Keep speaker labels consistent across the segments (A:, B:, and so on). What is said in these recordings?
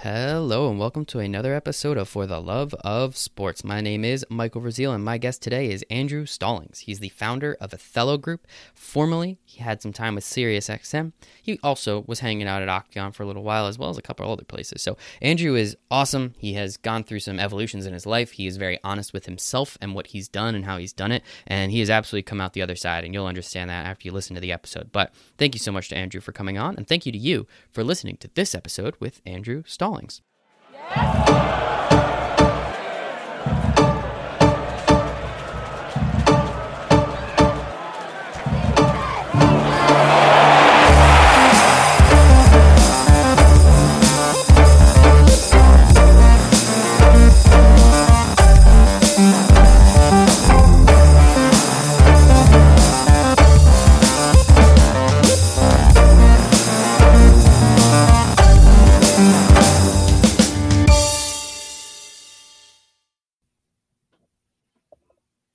A: Hell Hello and welcome to another episode of For the Love of Sports. My name is Michael Verzeel and my guest today is Andrew Stallings. He's the founder of Athelo Group. Formerly, he had some time with SiriusXM. He also was hanging out at Octagon for a little while as well as a couple other places. So, Andrew is awesome. He has gone through some evolutions in his life. He is very honest with himself and what he's done and how he's done it, and he has absolutely come out the other side and you'll understand that after you listen to the episode. But thank you so much to Andrew for coming on and thank you to you for listening to this episode with Andrew Stallings. Stallings.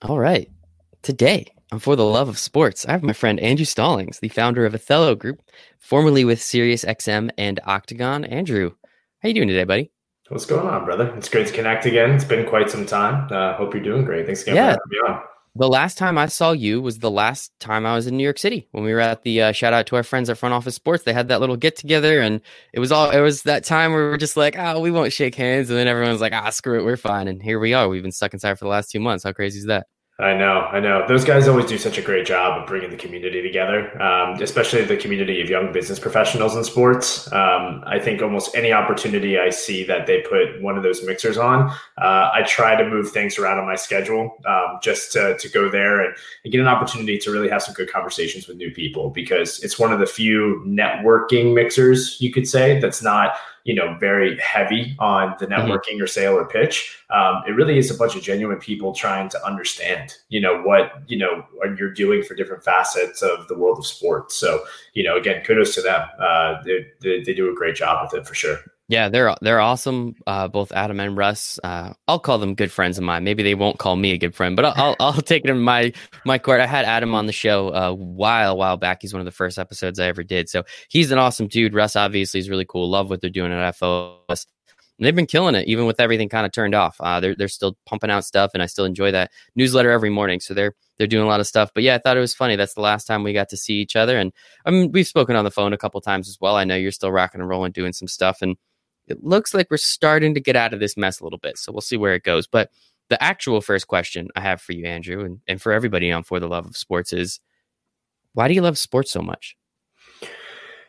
A: All right. Today, I'm for the love of sports. I have my friend Andrew Stallings, the founder of Athelo Group, formerly with SiriusXM and Octagon. Andrew, how you doing today, buddy?
B: What's going on, brother? It's great to connect again. It's been quite some time. Uh, hope you're doing great. Thanks again yeah. for having me on.
A: The last time I saw you was the last time I was in New York City when we were at the uh, shout out to our friends at Front Office Sports. They had that little get together, and it was all it was that time where we were just like, oh, we won't shake hands, and then everyone's like, ah, screw it, we're fine, and here we are. We've been stuck inside for the last two months. How crazy is that?
B: I know, I know. Those guys always do such a great job of bringing the community together, um, especially the community of young business professionals in sports. Um, I think almost any opportunity I see that they put one of those mixers on, uh, I try to move things around on my schedule um, just to, to go there and, and, get an opportunity to really have some good conversations with new people because it's one of the few networking mixers, you could say, that's not you know very heavy on the mm-hmm. networking mm-hmm. or sale or pitch um, it really is a bunch of genuine people trying to understand you know what you know you're doing for different facets of the world of sports so you know again kudos to them uh, they, they, they do a great job with it for sure
A: yeah, they're they're awesome. Uh, both Adam and Russ. Uh, I'll call them good friends of mine. Maybe they won't call me a good friend, but I'll I'll, I'll take it in my my court. I had Adam on the show a while while back. He's one of the first episodes I ever did. So he's an awesome dude. Russ obviously is really cool. Love what they're doing at FOS. And they've been killing it, even with everything kind of turned off. Uh, they're they're still pumping out stuff, and I still enjoy that newsletter every morning. So they're they're doing a lot of stuff. But yeah, I thought it was funny. That's the last time we got to see each other, and I mean, we've spoken on the phone a couple times as well. I know you're still rocking and rolling, doing some stuff, and it looks like we're starting to get out of this mess a little bit. So we'll see where it goes. But the actual first question I have for you, Andrew, and, and for everybody on For the Love of Sports is why do you love sports so much?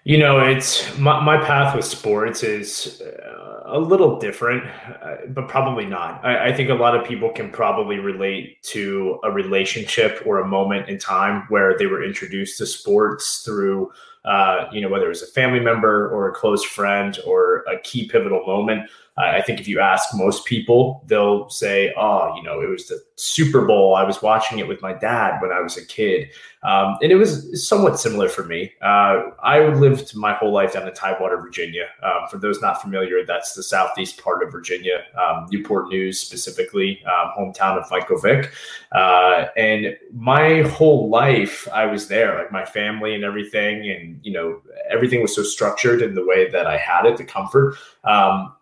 B: You know, it's my, my path with sports is uh, a little different, uh, but probably not. I, I, think a lot of people can probably relate to a relationship or a moment in time where they were introduced to sports through uh, you know, whether it was a family member or a close friend or a key pivotal moment. I think if you ask most people, they'll say, "Oh, you know, it was the Super Bowl. I was watching it with my dad when I was a kid." Um, and it was somewhat similar for me. Uh, I lived my whole life down in Tidewater, Virginia. Um, for those not familiar, that's the southeast part of Virginia, um, Newport News specifically, um, hometown of Michael Vick. Uh, and my whole life, I was there, like my family and everything. And, you know, everything was so structured in the way that I had it, the comfort.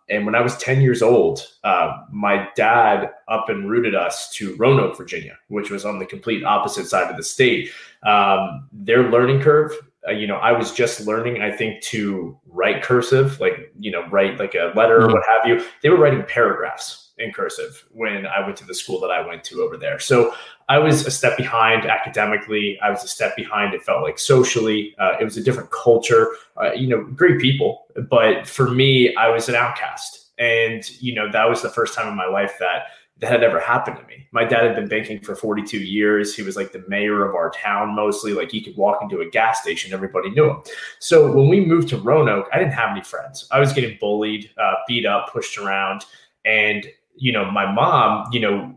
B: And when I was 10 years old, uh, my dad up and rooted us to Roanoke, Virginia, which was on the complete opposite side of the state. Um, their learning curve, uh, you know, I was just learning, I think, to write cursive, like, you know, write like a letter mm-hmm. or what have you. They were writing paragraphs in cursive when I went to the school that I went to over there. So I was a step behind academically. I was a step behind, it felt like socially. Uh, it was a different culture, uh, you know, great people. But for me, I was an outcast. And, you know, that was the first time in my life that that had ever happened to me. My dad had been banking for 42 years. He was like the mayor of our town mostly. Like he could walk into a gas station, everybody knew him. So when we moved to Roanoke, I didn't have any friends. I was getting bullied, uh, beat up, pushed around. And, you know, my mom, you know,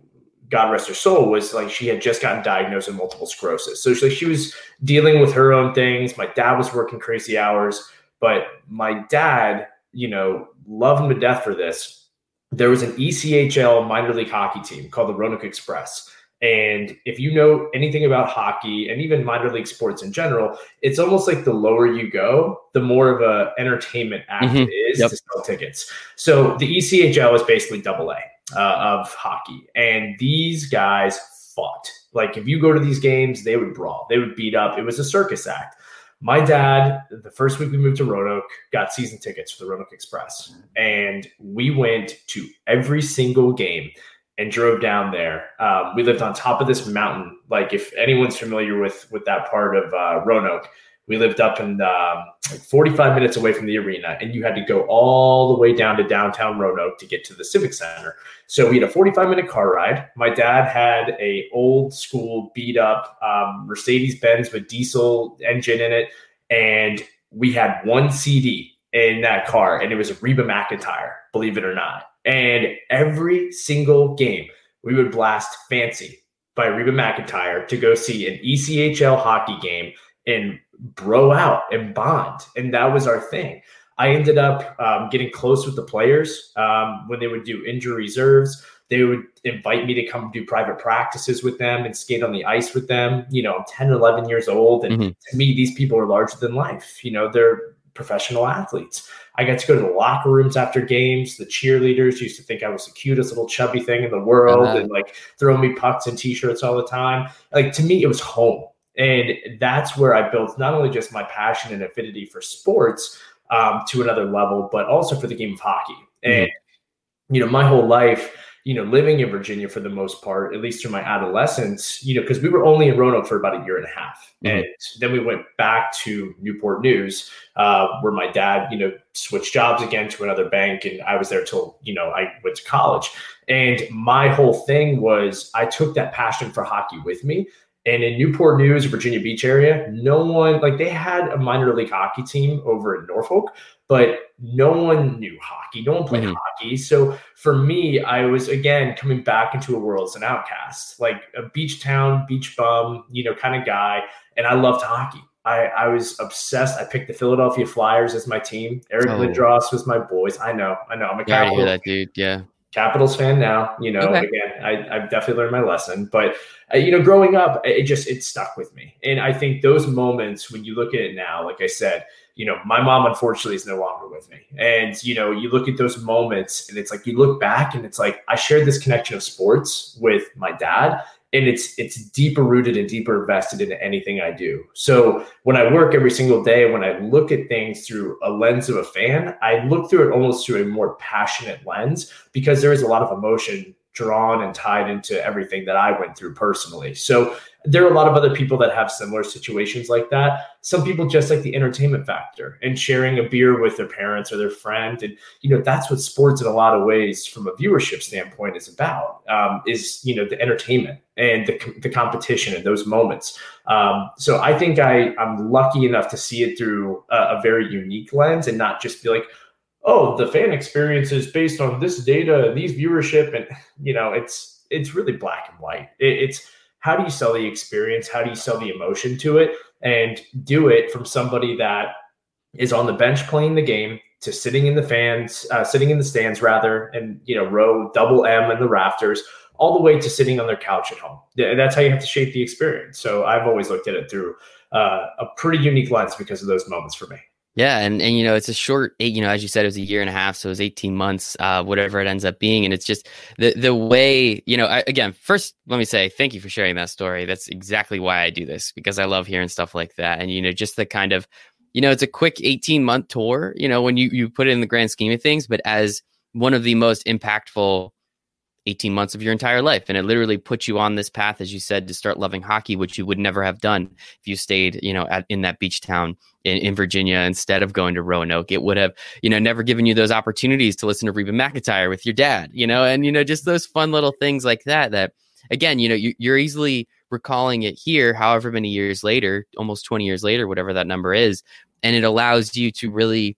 B: God rest her soul, was like she had just gotten diagnosed with multiple sclerosis. So she, she was dealing with her own things. My dad was working crazy hours, but my dad, you know, loved him to death for this there was an ECHL minor league hockey team called the Roanoke Express. And if you know anything about hockey and even minor league sports in general, it's almost like the lower you go, the more of a entertainment act mm-hmm. it is yep. to sell tickets. So the ECHL is basically double A uh, of hockey, and these guys fought. Like if you go to these games, they would brawl, they would beat up. It was a circus act. My dad, the first week we moved to Roanoke, got season tickets for the Roanoke Express, and we went to every single game and drove down there. Um, we lived on top of this mountain. Like if anyone's familiar with with that part of uh, Roanoke, we lived up in um, like 45 minutes away from the arena, and you had to go all the way down to downtown Roanoke to get to the Civic Center. So we had a 45 minute car ride. My dad had a old school beat up um, Mercedes Benz with diesel engine in it, and we had one CD in that car, and it was Reba McEntire believe it or not. And every single game, we would blast Fancy by Reba McEntire to go see an ECHL hockey game and bro out and bond. And that was our thing. I ended up um, getting close with the players um, when they would do injury reserves. They would invite me to come do private practices with them and skate on the ice with them. You know, I'm 10, 11 years old. And mm-hmm. to me, these people are larger than life. You know, they're professional athletes. I got to go to the locker rooms after games. The cheerleaders used to think I was the cutest little chubby thing in the world uh-huh. and like throw me pucks and t-shirts all the time. Like to me, it was home. And that's where I built not only just my passion and affinity for sports um, to another level, but also for the game of hockey. Mm-hmm. And, you know, my whole life, you know, living in Virginia for the most part, at least through my adolescence, you know, because we were only in Roanoke for about a year and a half. Mm-hmm. And then we went back to Newport News, uh, where my dad, you know, switched jobs again to another bank. And I was there till, you know, I went to college. And my whole thing was I took that passion for hockey with me. And in Newport News, Virginia Beach area, no one like they had a minor league hockey team over in Norfolk, but no one knew hockey. No one played mm-hmm. hockey. So for me, I was again coming back into a world as an outcast, like a beach town, beach bum, you know, kind of guy. And I loved hockey. I, I was obsessed. I picked the Philadelphia Flyers as my team. Eric oh. Lindros was my boys. I know, I know. I'm a
A: yeah, I hear that dude. Yeah.
B: Capitals fan now. You know, okay. again, I, have definitely learned my lesson. But uh, you know, growing up, it just it stuck with me. And I think those moments when you look at it now, like I said, you know, my mom unfortunately is no longer with me. And you know, you look at those moments, and it's like you look back, and it's like I shared this connection of sports with my dad, and it's it's deeper rooted and deeper invested into anything I do. So when I work every single day, when I look at things through a lens of a fan, I look through it almost through a more passionate lens because there is a lot of emotion drawn and tied into everything that I went through personally. So there are a lot of other people that have similar situations like that. Some people just like the entertainment factor and sharing a beer with their parents or their friend. And, you know, that's what sports in a lot of ways from a viewership standpoint is about, um, is, you know, the entertainment and the, the competition and those moments. Um, so I think I, I'm lucky enough to see it through a, a very unique lens and not just be like, oh, the fan experience is based on this data, these viewership, and you know, it's it's really black and white. It, it's how do you sell the experience? How do you sell the emotion to it? And do it from somebody that is on the bench playing the game to sitting in the fans, uh, sitting in the stands rather, and you know, row double M in the rafters, all the way to sitting on their couch at home. That's how you have to shape the experience. So I've always looked at it through uh, a pretty unique lens because of those moments for me.
A: Yeah, and and you know it's a short, you know, as you said, it was a year and a half, so it was eighteen months, uh, whatever it ends up being, and it's just the the way, you know. I, again, first, let me say thank you for sharing that story. That's exactly why I do this because I love hearing stuff like that, and you know, just the kind of, you know, it's a quick eighteen month tour, you know, when you you put it in the grand scheme of things, but as one of the most impactful 18 months of your entire life. And it literally puts you on this path, as you said, to start loving hockey, which you would never have done if you stayed, you know, at, in that beach town in, in Virginia instead of going to Roanoke. It would have, you know, never given you those opportunities to listen to Reba McEntire with your dad, you know, and, you know, just those fun little things like that, that again, you know, you, you're easily recalling it here, however many years later, almost 20 years later, whatever that number is. And it allows you to really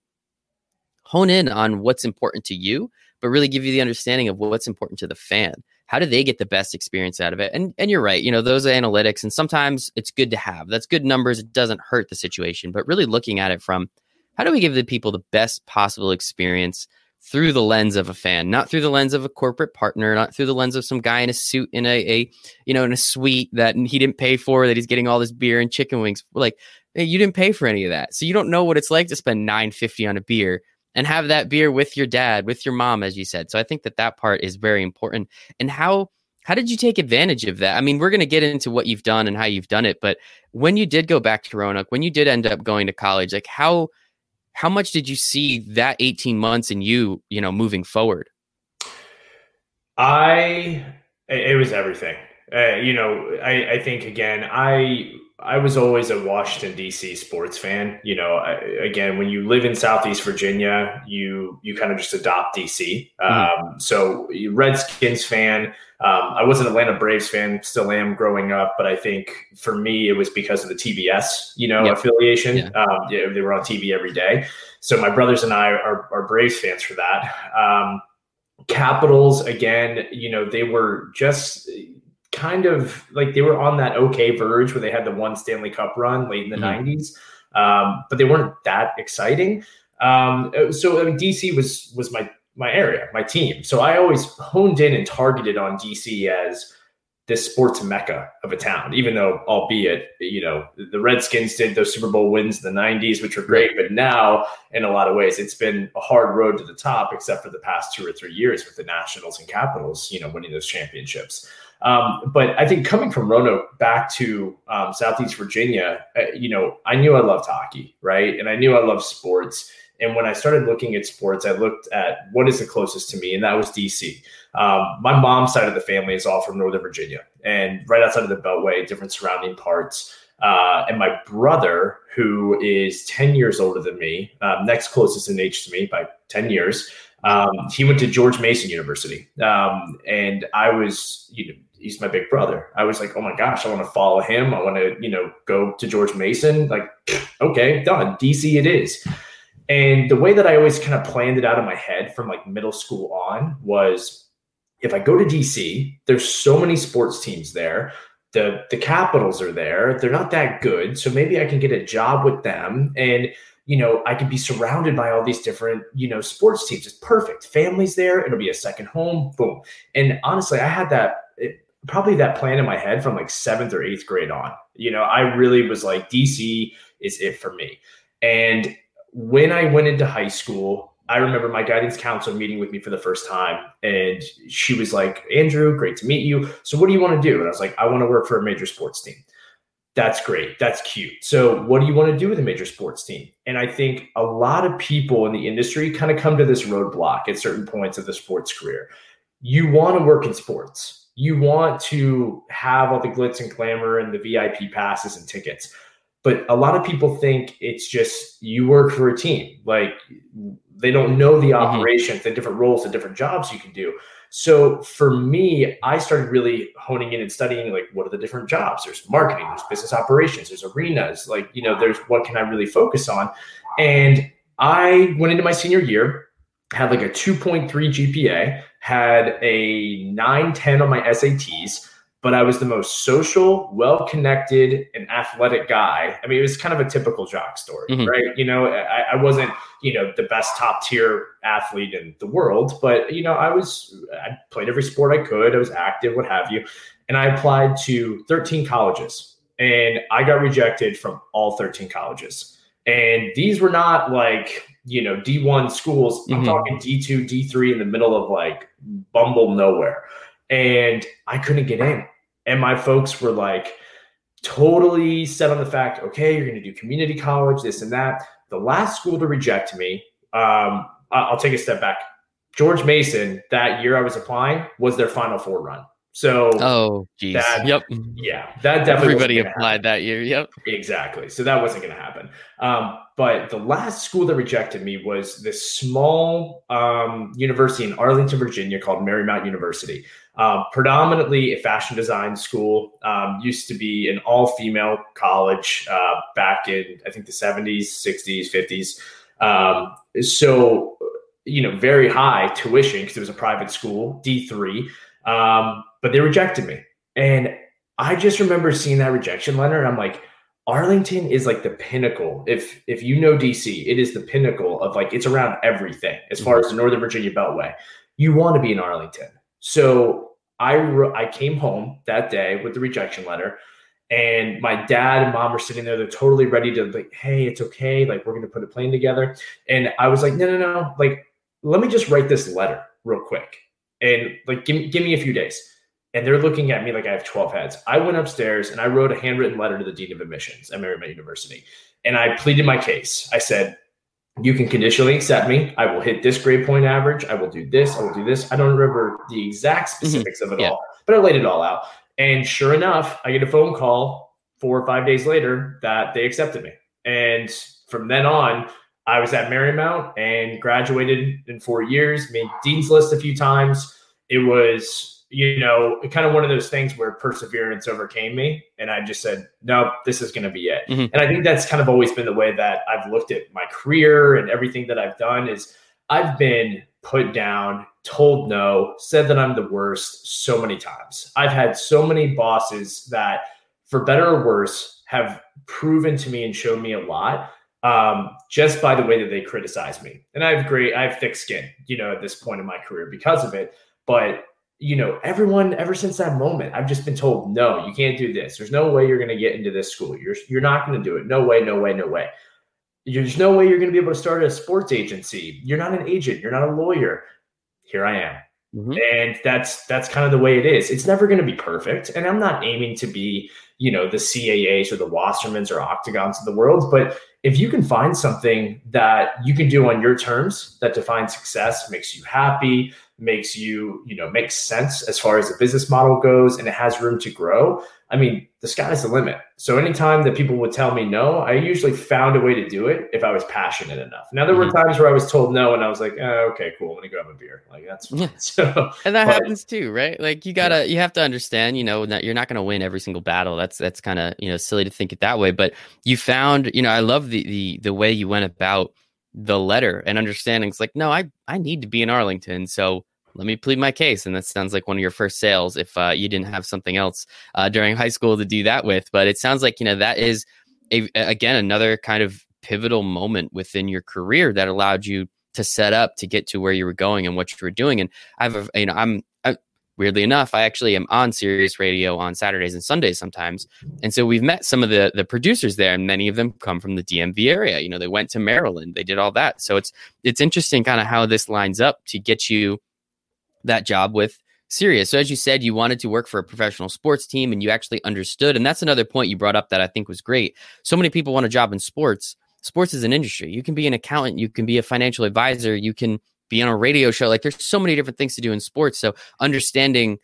A: hone in on what's important to you but really give you the understanding of what's important to the fan. How do they get the best experience out of it? And and you're right, you know, those analytics and sometimes it's good to have. That's good numbers. It doesn't hurt the situation, but really looking at it from how do we give the people the best possible experience through the lens of a fan, not through the lens of a corporate partner, not through the lens of some guy in a suit in a, a you know in a suite that he didn't pay for, that he's getting all this beer and chicken wings. Like you didn't pay for any of that, so you don't know what it's like to spend nine fifty on a beer and have that beer with your dad, with your mom, as you said. So I think that that part is very important. And how how did you take advantage of that? I mean, we're going to get into what you've done and how you've done it, but when you did go back to Roanoke, when you did end up going to college, like how how much did you see that 18 months in you, you know, moving forward?
B: I it was everything. Uh, you know, I, I think again, I I was always a Washington D.C. sports fan. You know, I, again, when you live in Southeast Virginia, you you kind of just adopt D.C. Mm-hmm. Um, so Redskins fan. Um, I was an Atlanta Braves fan, still am growing up, but I think for me it was because of the TBS, you know, yep. affiliation. Yeah. Um, yeah, they were on TV every day. So my brothers and I are, are Braves fans for that. Um, Capitals, again, you know, they were just kind of like they were on that okay verge where they had the one Stanley Cup run late in the mm-hmm. 90s, um, but they weren't that exciting. Um, so I mean, DC was was my my area, my team. So I always honed in and targeted on DC as this sports mecca of a town, even though, albeit, you know, the Redskins did those Super Bowl wins in the 90s, which were great. But now, in a lot of ways, it's been a hard road to the top, except for the past two or three years with the Nationals and Capitals, you know, winning those championships. Um, but I think coming from Roanoke back to um, Southeast Virginia, uh, you know, I knew I loved hockey, right? And I knew I loved sports. And when I started looking at sports, I looked at what is the closest to me, and that was DC. Um, my mom's side of the family is all from Northern Virginia and right outside of the Beltway, different surrounding parts. Uh, and my brother, who is 10 years older than me, um, next closest in age to me by 10 years, um, he went to George Mason University. Um, and I was, you know, he's my big brother. I was like, oh my gosh, I want to follow him. I want to, you know, go to George Mason. Like, okay, done. DC it is. And the way that I always kind of planned it out in my head from like middle school on was if I go to DC, there's so many sports teams there. The the Capitals are there. They're not that good. So maybe I can get a job with them and you know, I could be surrounded by all these different, you know, sports teams. It's perfect. Families there. It'll be a second home. Boom. And honestly, I had that it, probably that plan in my head from like seventh or eighth grade on. You know, I really was like, DC is it for me. And when I went into high school, I remember my guidance counselor meeting with me for the first time, and she was like, Andrew, great to meet you. So, what do you want to do? And I was like, I want to work for a major sports team. That's great. That's cute. So, what do you want to do with a major sports team? And I think a lot of people in the industry kind of come to this roadblock at certain points of the sports career. You want to work in sports, you want to have all the glitz and glamour and the VIP passes and tickets. But a lot of people think it's just you work for a team. Like they don't know the mm-hmm. operations, mm-hmm. the different roles, the different jobs you can do. So for me, I started really honing in and studying like what are the different jobs? There's marketing, there's business operations, there's arenas, like, you know, there's what can I really focus on? And I went into my senior year, had like a 2.3 GPA, had a 910 on my SATs but I was the most social, well connected, and athletic guy. I mean, it was kind of a typical jock story, mm-hmm. right? You know, I, I, wasn't, you know, the best top tier athlete in the world, but, you know, I was, I played every sport I could, I was active, what have you. And I applied to 13 colleges and I got rejected from all 13 colleges. And these were not like, you know, D1 schools. Mm-hmm. I'm talking D2, D3 in the middle of like bumble nowhere and I couldn't get in. And my folks were like totally set on the fact, okay, you're going to do community college, this and that. The last school to reject me, um, I'll take a step back. George Mason, that year I was applying, was their Final Four run. So,
A: oh, geez.
B: That,
A: yep.
B: Yeah. That definitely
A: everybody applied happen. that year. Yep.
B: Exactly. So that wasn't going to happen. Um, but the last school that rejected me was this small um, university in Arlington, Virginia called Marymount University. Um, predominantly a fashion design school. Um, used to be an all female college uh, back in, I think, the 70s, 60s, 50s. Um, so, you know, very high tuition because it was a private school, D3. Um, but they rejected me. And I just remember seeing that rejection letter and I'm like, Arlington is like the pinnacle. If if you know DC, it is the pinnacle of like it's around everything as far mm-hmm. as the Northern Virginia Beltway. You want to be in Arlington. So I I came home that day with the rejection letter, and my dad and mom were sitting there. They're totally ready to like, hey, it's okay. Like we're gonna put a plane together. And I was like, no, no, no. Like let me just write this letter real quick, and like give give me a few days and they're looking at me like I have 12 heads. I went upstairs and I wrote a handwritten letter to the Dean of Admissions at Marymount University. And I pleaded my case. I said, You can conditionally accept me. I will hit this grade point average. I will do this. I will do this. I don't remember the exact mm-hmm. specifics mm-hmm. of it yeah. all, but I laid it all out. And sure enough, I get a phone call four or five days later that they accepted me. And from then on, I was at Marymount and graduated in four years, made Dean's List a few times. It was you know, kind of one of those things where perseverance overcame me. And I just said, no, this is going to be it. Mm-hmm. And I think that's kind of always been the way that I've looked at my career and everything that I've done is I've been put down, told no, said that I'm the worst so many times. I've had so many bosses that, for better or worse, have proven to me and shown me a lot um, just by the way that they criticize me. And I have great, I have thick skin, you know, at this point in my career because of it. But you know, everyone ever since that moment, I've just been told, no, you can't do this. There's no way you're going to get into this school. You're you're not going to do it. No way, no way, no way. There's no way you're going to be able to start a sports agency. You're not an agent. You're not a lawyer. Here I am. Mm-hmm. And that's that's kind of the way it is. It's never going to be perfect. And I'm not aiming to be, you know, the CAAs or the Wassermans or Octagons of the world. But if you can find something that you can do on your terms that defines success, makes you happy, makes you, you know, makes sense as far as the business model goes and it has room to grow, I mean, the sky's the limit. So anytime that people would tell me no, I usually found a way to do it if I was passionate enough. Now there mm-hmm. were times where I was told no and I was like, oh, okay, cool, let me grab a beer. Like that's fine. Yeah.
A: So And that but, happens too, right? Like you gotta yeah. you have to understand, you know, that you're not gonna win every single battle. That's that's kind of, you know, silly to think it that way. But you found, you know, I love the the the way you went about the letter and understanding it's like, no, I I need to be in Arlington. So let me plead my case. And that sounds like one of your first sales if uh, you didn't have something else uh, during high school to do that with. But it sounds like, you know, that is, a, again, another kind of pivotal moment within your career that allowed you to set up to get to where you were going and what you were doing. And I've, you know, I'm, I, weirdly enough, I actually am on Sirius Radio on Saturdays and Sundays sometimes. And so we've met some of the the producers there, and many of them come from the DMV area. You know, they went to Maryland, they did all that. So it's it's interesting kind of how this lines up to get you that job with Sirius. So as you said, you wanted to work for a professional sports team and you actually understood. And that's another point you brought up that I think was great. So many people want a job in sports. Sports is an industry. You can be an accountant, you can be a financial advisor, you can be on a radio show. Like there's so many different things to do in sports. So understanding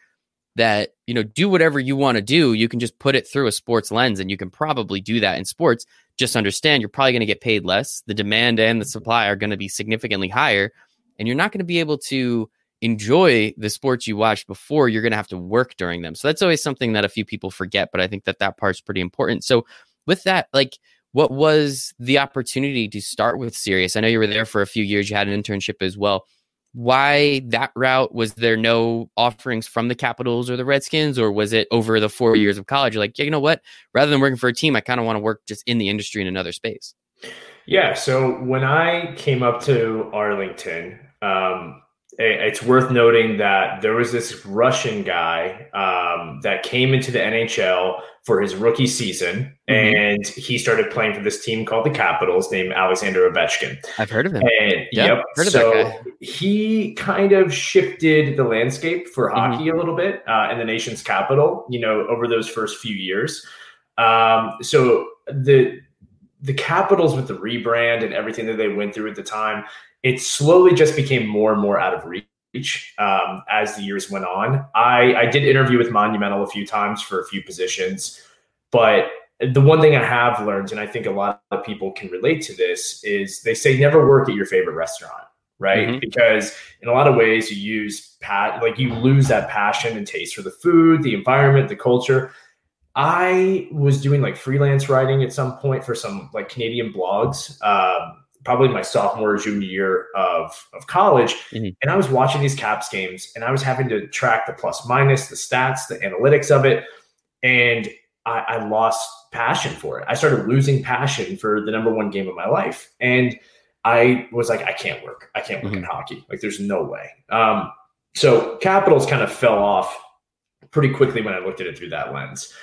A: that, you know, do whatever you want to do, you can just put it through a sports lens and you can probably do that in sports. Just understand you're probably going to get paid less. The demand and the supply are going to be significantly higher and you're not going to be able to enjoy the sports you watched before, you're going to have to work during them. So that's always something that a few people forget, but I think that that part's pretty important. So with that, like, what was the opportunity to start with Sirius? I know you were there for a few years. You had an internship as well. Why that route? Was there no offerings from the Capitals or the Redskins, or was it over the four years of college? You're like, yeah, you know what? Rather than working for a team, I kind of want to work just in the industry in another space.
B: Yeah. So when I came up to Arlington, um, it's worth noting that there was this Russian guy um, that came into the NHL for his rookie season, mm-hmm. and he started playing for this team called the Capitals, named Alexander Ovechkin.
A: I've heard of him.
B: And yep, yep so he kind of shifted the landscape for mm-hmm. hockey mm-hmm. a little bit uh, in the nation's capital. You know, over those first few years. Um, so the the Capitals with the rebrand and everything that they went through at the time, it slowly just became more and more out of reach um, as the years went on. I, I did interview with Monumental a few times for a few positions, but the one thing I have learned, and I think a lot of people can relate to this, is they say never work at your favorite restaurant, right? Mm-hmm. Because in a lot of ways, you use pat like you lose that passion and taste for the food, the environment, the culture. I was doing like freelance writing at some point for some like Canadian blogs. Um, probably my sophomore junior year of, of college. Mm-hmm. And I was watching these Caps games and I was having to track the plus minus, the stats, the analytics of it. And I, I lost passion for it. I started losing passion for the number one game of my life. And I was like, I can't work. I can't work mm-hmm. in hockey. Like, there's no way. Um, so Capitals kind of fell off pretty quickly when I looked at it through that lens.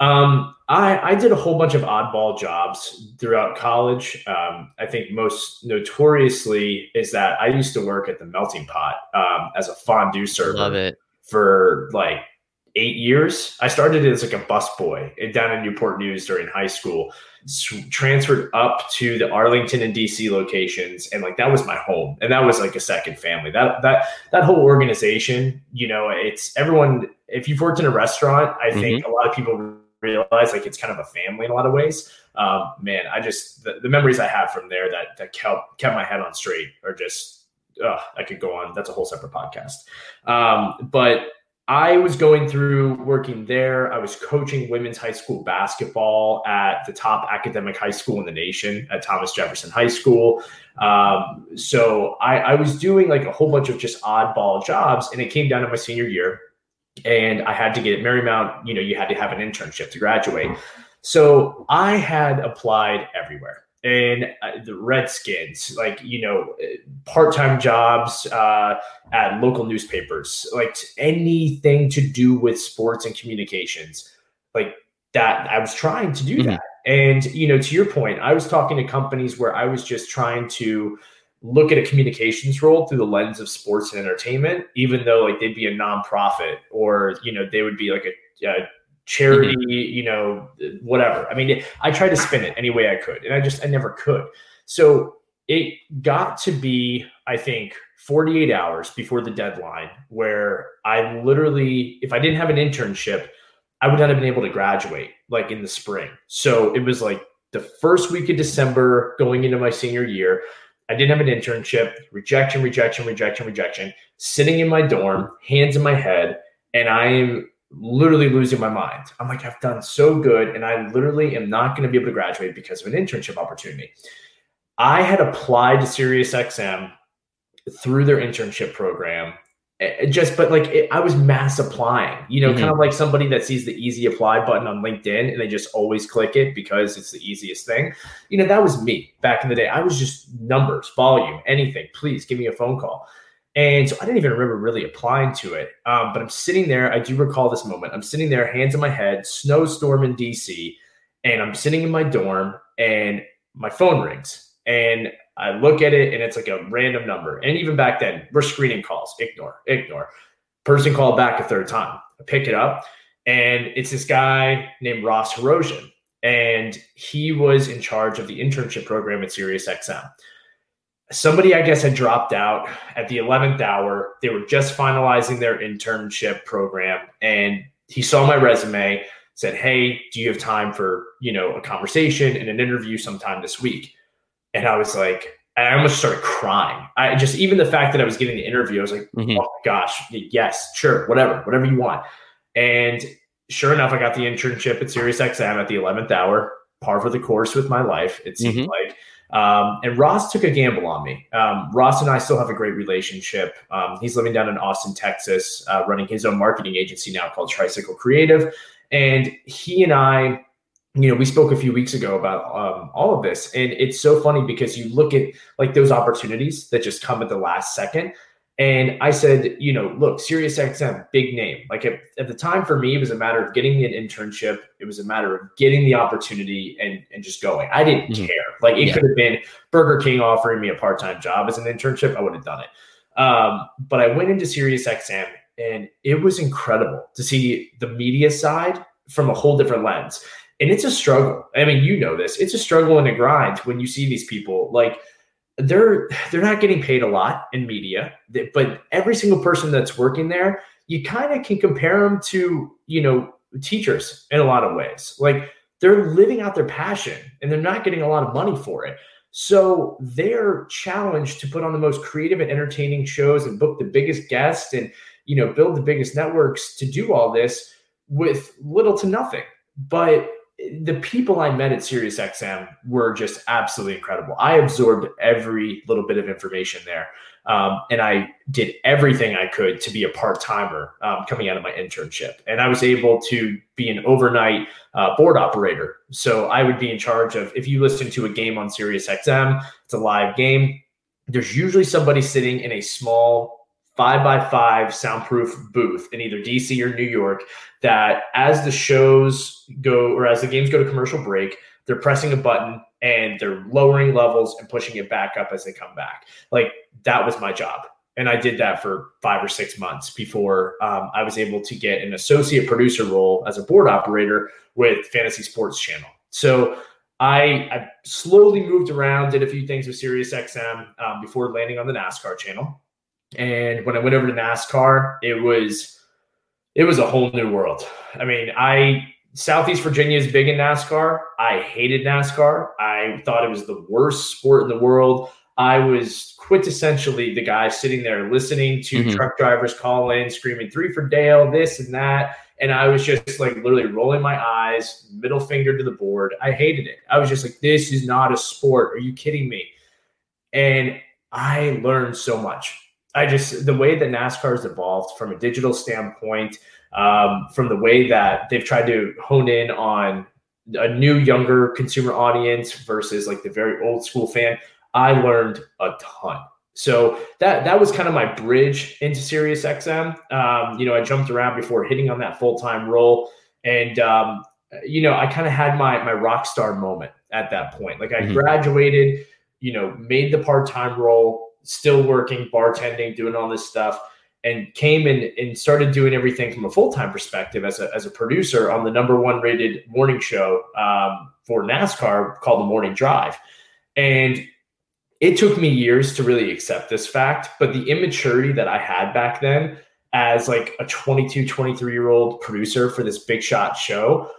B: Um, I, I did a whole bunch of oddball jobs throughout college. Um, I think most notoriously is that I used to work at the Melting Pot um, as a fondue server. For like eight years. I started as like a busboy down in Newport News during high school. Transferred up to the Arlington and DC locations, and like that was my home, and that was like a second family. That that that whole organization, you know, it's everyone. If you've worked in a restaurant, I mm-hmm. think a lot of people realize like it's kind of a family in a lot of ways. Um, man, I just the, the memories I have from there that that kept kept my head on straight are just. I could go on. That's a whole separate podcast. Um, but I was going through working there. I was coaching women's high school basketball at the top academic high school in the nation at Thomas Jefferson High School. Um, so I, I was doing like a whole bunch of just oddball jobs, and it came down to my senior year, and I had to get Marymount. You know, you had to have an internship to graduate. So I had applied everywhere and uh, the Redskins, like you know, part-time jobs uh, at local newspapers, like anything to do with sports and communications, like that. I was trying to do mm-hmm. that, and you know, to your point, I was talking to companies where I was just trying to look at a communications role through the lens of sports and entertainment, even though like they'd be a nonprofit or you know they would be like a, a charity, mm-hmm. you know, whatever. I mean, I tried to spin it any way I could, and I just I never could. So it got to be, I think, 48 hours before the deadline where I literally, if I didn't have an internship, I would not have been able to graduate like in the spring. So it was like the first week of December going into my senior year. I didn't have an internship, rejection, rejection, rejection, rejection, sitting in my dorm, hands in my head. And I am literally losing my mind. I'm like, I've done so good, and I literally am not going to be able to graduate because of an internship opportunity. I had applied to SiriusXM through their internship program. Just, but like it, I was mass applying, you know, mm-hmm. kind of like somebody that sees the easy apply button on LinkedIn and they just always click it because it's the easiest thing. You know, that was me back in the day. I was just numbers, volume, anything. Please give me a phone call. And so I didn't even remember really applying to it. Um, but I'm sitting there. I do recall this moment. I'm sitting there, hands in my head, snowstorm in DC, and I'm sitting in my dorm, and my phone rings. And I look at it, and it's like a random number. And even back then, we're screening calls. Ignore, ignore. Person called back a third time. I pick it up, and it's this guy named Ross Herosian. And he was in charge of the internship program at SiriusXM somebody I guess had dropped out at the 11th hour. They were just finalizing their internship program and he saw my resume, said, "Hey, do you have time for, you know, a conversation and an interview sometime this week?" And I was like, I almost started crying. I just even the fact that I was getting the interview, I was like, mm-hmm. "Oh gosh, yes, sure, whatever, whatever you want." And sure enough, I got the internship at SiriusXM at the 11th hour, par for the course with my life. It seemed mm-hmm. like um, and Ross took a gamble on me. Um, Ross and I still have a great relationship. Um, he's living down in Austin, Texas, uh, running his own marketing agency now called Tricycle Creative. And he and I, you know, we spoke a few weeks ago about um, all of this. And it's so funny because you look at like those opportunities that just come at the last second. And I said, you know, look, SiriusXM, big name. Like at, at, the time for me, it was a matter of getting an internship. It was a matter of getting the opportunity and, and just going. I didn't mm-hmm. care. Like it yeah. could have been Burger King offering me a part time job as an internship. I would have done it. Um, but I went into SiriusXM and it was incredible to see the media side from a whole different lens. And it's a struggle. I mean, you know this. It's a struggle and a grind when you see these people like – they're they're not getting paid a lot in media but every single person that's working there you kind of can compare them to you know teachers in a lot of ways like they're living out their passion and they're not getting a lot of money for it so they're challenged to put on the most creative and entertaining shows and book the biggest guests and you know build the biggest networks to do all this with little to nothing but the people I met at SiriusXM were just absolutely incredible. I absorbed every little bit of information there. Um, and I did everything I could to be a part timer um, coming out of my internship. And I was able to be an overnight uh, board operator. So I would be in charge of, if you listen to a game on SiriusXM, it's a live game. There's usually somebody sitting in a small five by five soundproof booth in either DC or New York that as the shows go or as the games go to commercial break, they're pressing a button and they're lowering levels and pushing it back up as they come back. Like that was my job. And I did that for five or six months before um, I was able to get an associate producer role as a board operator with Fantasy Sports Channel. So I, I slowly moved around, did a few things with SiriusXM um, before landing on the NASCAR channel. And when I went over to NASCAR, it was it was a whole new world. I mean, I Southeast Virginia is big in NASCAR. I hated NASCAR. I thought it was the worst sport in the world. I was quintessentially the guy sitting there listening to mm-hmm. truck drivers call in, screaming three for Dale, this and that. And I was just like literally rolling my eyes, middle finger to the board. I hated it. I was just like, this is not a sport. Are you kidding me? And I learned so much. I just, the way that NASCAR has evolved from a digital standpoint, um, from the way that they've tried to hone in on a new younger consumer audience versus like the very old school fan i learned a ton. So that that was kind of my bridge into sirius xm um, you know i jumped around before hitting on that full-time role and um, you know i kind of had my my rock star moment at that point. Like i mm-hmm. graduated you know made the part-time role still working bartending doing all this stuff and came in and started doing everything from a full-time perspective as a, as a producer on the number one rated morning show um, for NASCAR called the Morning Drive. And it took me years to really accept this fact, but the immaturity that I had back then as like a 22, 23 year old producer for this big shot show,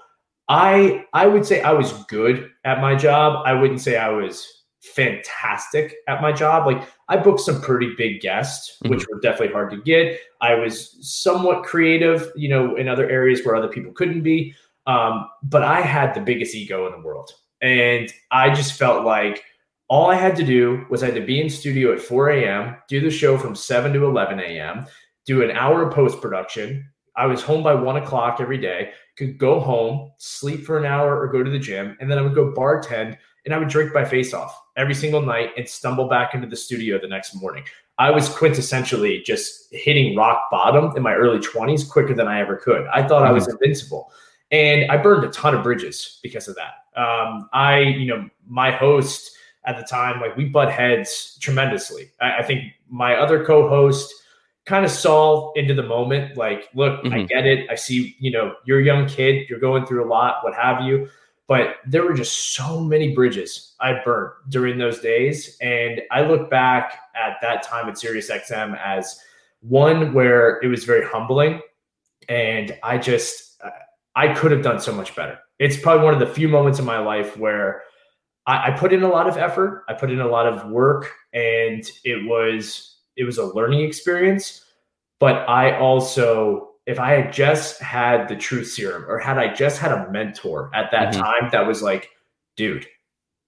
B: I I would say I was good at my job. I wouldn't say I was fantastic at my job. Like I booked some pretty big guests, mm-hmm. which were definitely hard to get. I was somewhat creative, you know, in other areas where other people couldn't be. Um, but I had the biggest ego in the world. And I just felt like all I had to do was I had to be in studio at 4 a.m., do the show from 7 to 11 a.m., do an hour of post production. I was home by one o'clock every day, could go home, sleep for an hour, or go to the gym. And then I would go bartend and I would drink my face off every single night and stumble back into the studio the next morning. I was quintessentially just hitting rock bottom in my early 20s quicker than I ever could. I thought mm-hmm. I was mm-hmm. invincible. And I burned a ton of bridges because of that. Um, I, you know, my host at the time, like we butt heads tremendously. I, I think my other co host kind of saw into the moment, like, look, mm-hmm. I get it. I see, you know, you're a young kid, you're going through a lot, what have you. But there were just so many bridges I burnt during those days. And I look back at that time at SiriusXM as one where it was very humbling. And I just, I could have done so much better. It's probably one of the few moments in my life where I, I put in a lot of effort, I put in a lot of work, and it was it was a learning experience. But I also if I had just had the truth serum or had I just had a mentor at that mm-hmm. time that was like, dude,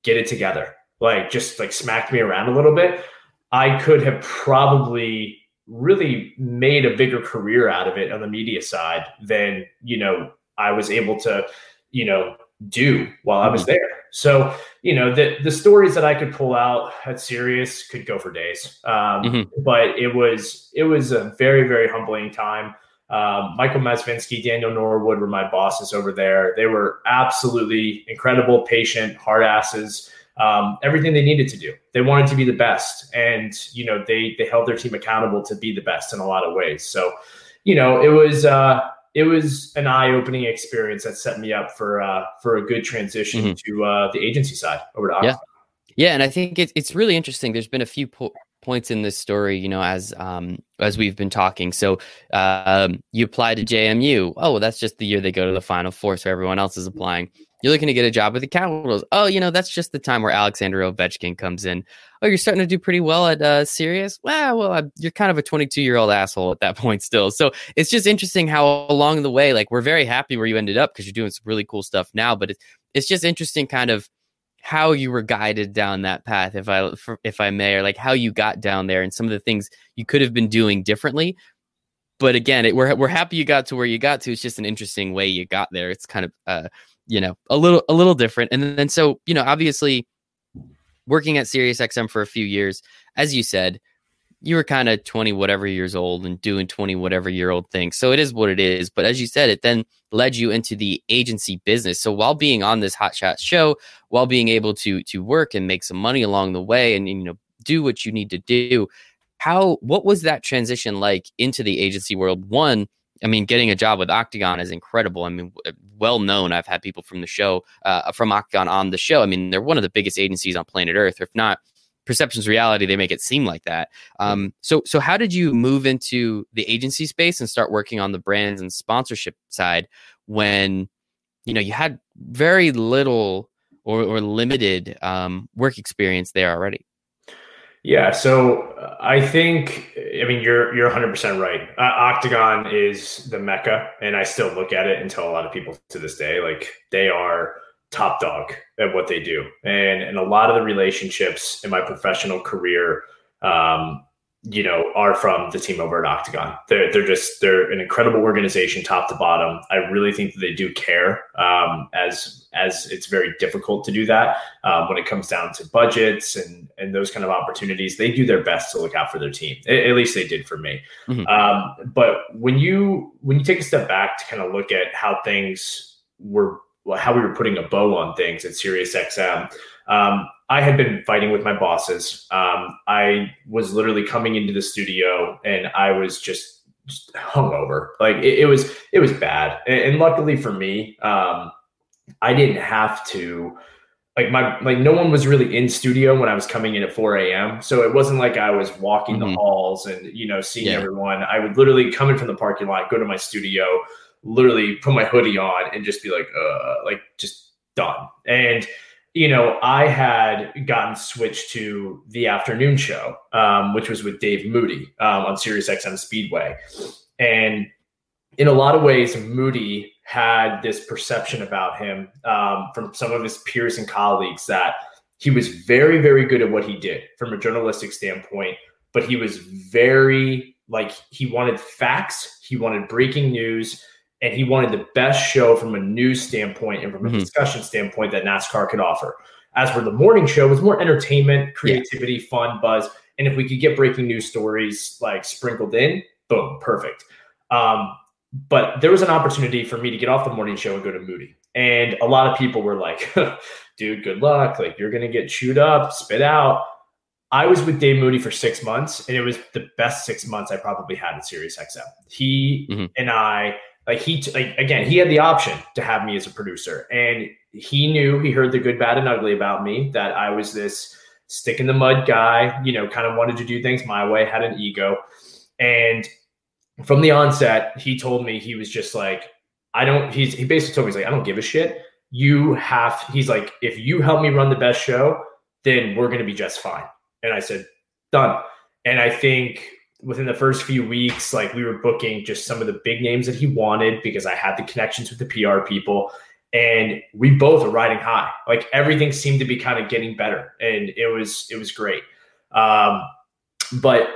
B: get it together, like just like smacked me around a little bit, I could have probably really made a bigger career out of it on the media side than, you know, I was able to, you know, do while I was mm-hmm. there. So, you know, the the stories that I could pull out at Sirius could go for days. Um, mm-hmm. but it was it was a very, very humbling time. Um, Michael Masvinsky, Daniel Norwood were my bosses over there. They were absolutely incredible, patient, hard asses. Um, everything they needed to do. They wanted to be the best, and you know they they held their team accountable to be the best in a lot of ways. So, you know, it was uh, it was an eye opening experience that set me up for uh, for a good transition mm-hmm. to uh, the agency side over to
A: Yeah. Yeah, and I think it's it's really interesting. There's been a few po- points in this story, you know, as um, as we've been talking. So um, you apply to JMU. Oh, well, that's just the year they go to the Final Four, so everyone else is applying. you're looking to get a job with the Capitals. Oh, you know, that's just the time where Alexander Ovechkin comes in. Oh, you're starting to do pretty well at uh, Sirius. Well, well, uh, you're kind of a 22 year old asshole at that point still. So it's just interesting how along the way, like we're very happy where you ended up because you're doing some really cool stuff now. But it's it's just interesting, kind of how you were guided down that path, if I if I may, or like how you got down there and some of the things you could have been doing differently but again, it, we're we're happy you got to where you got to. It's just an interesting way you got there. It's kind of uh, you know, a little a little different. And then so, you know, obviously working at SiriusXM for a few years, as you said, you were kind of 20 whatever years old and doing 20 whatever year old things. So it is what it is. But as you said, it then led you into the agency business. So while being on this Hot Shot show, while being able to to work and make some money along the way and, and you know do what you need to do, how what was that transition like into the agency world one i mean getting a job with octagon is incredible i mean well known i've had people from the show uh, from octagon on the show i mean they're one of the biggest agencies on planet earth if not perceptions reality they make it seem like that. Um, so so how did you move into the agency space and start working on the brands and sponsorship side when you know you had very little or, or limited um, work experience there already?
B: Yeah, so uh, I think I mean you're you're 100 percent right. Uh, Octagon is the mecca, and I still look at it and tell a lot of people to this day like they are top dog at what they do, and and a lot of the relationships in my professional career um, you know, are from the team over at Octagon. They're they're just they're an incredible organization, top to bottom. I really think that they do care, um, as as it's very difficult to do that um, when it comes down to budgets and and those kind of opportunities. They do their best to look out for their team. At, at least they did for me. Mm-hmm. Um, but when you when you take a step back to kind of look at how things were, how we were putting a bow on things at SiriusXM. Um, I had been fighting with my bosses. Um, I was literally coming into the studio and I was just, just hungover. Like it, it, was, it was bad. And, and luckily for me, um, I didn't have to like my like no one was really in studio when I was coming in at 4 a.m. So it wasn't like I was walking mm-hmm. the halls and you know seeing yeah. everyone. I would literally come in from the parking lot, go to my studio, literally put my hoodie on and just be like, uh, like just done. And you know, I had gotten switched to the afternoon show, um, which was with Dave Moody um, on Sirius XM Speedway. And in a lot of ways, Moody had this perception about him um, from some of his peers and colleagues that he was very, very good at what he did from a journalistic standpoint, but he was very like he wanted facts, he wanted breaking news, and he wanted the best show from a news standpoint and from a mm-hmm. discussion standpoint that NASCAR could offer. As for the morning show, it was more entertainment, creativity, yeah. fun, buzz. And if we could get breaking news stories like sprinkled in, boom, perfect. Um, but there was an opportunity for me to get off the morning show and go to Moody. And a lot of people were like, dude, good luck. Like, you're going to get chewed up, spit out. I was with Dave Moody for six months, and it was the best six months I probably had at Sirius XM. He mm-hmm. and I like he like again he had the option to have me as a producer and he knew he heard the good bad and ugly about me that i was this stick in the mud guy you know kind of wanted to do things my way had an ego. And from the onset he told me he was just like i don't he's he basically told me he's like i don't give a shit. You have he's like if you help me run the best show then we're going to be just fine. And i said done. And i think within the first few weeks, like we were booking just some of the big names that he wanted because I had the connections with the PR people. And we both are riding high. Like everything seemed to be kind of getting better. And it was it was great. Um, but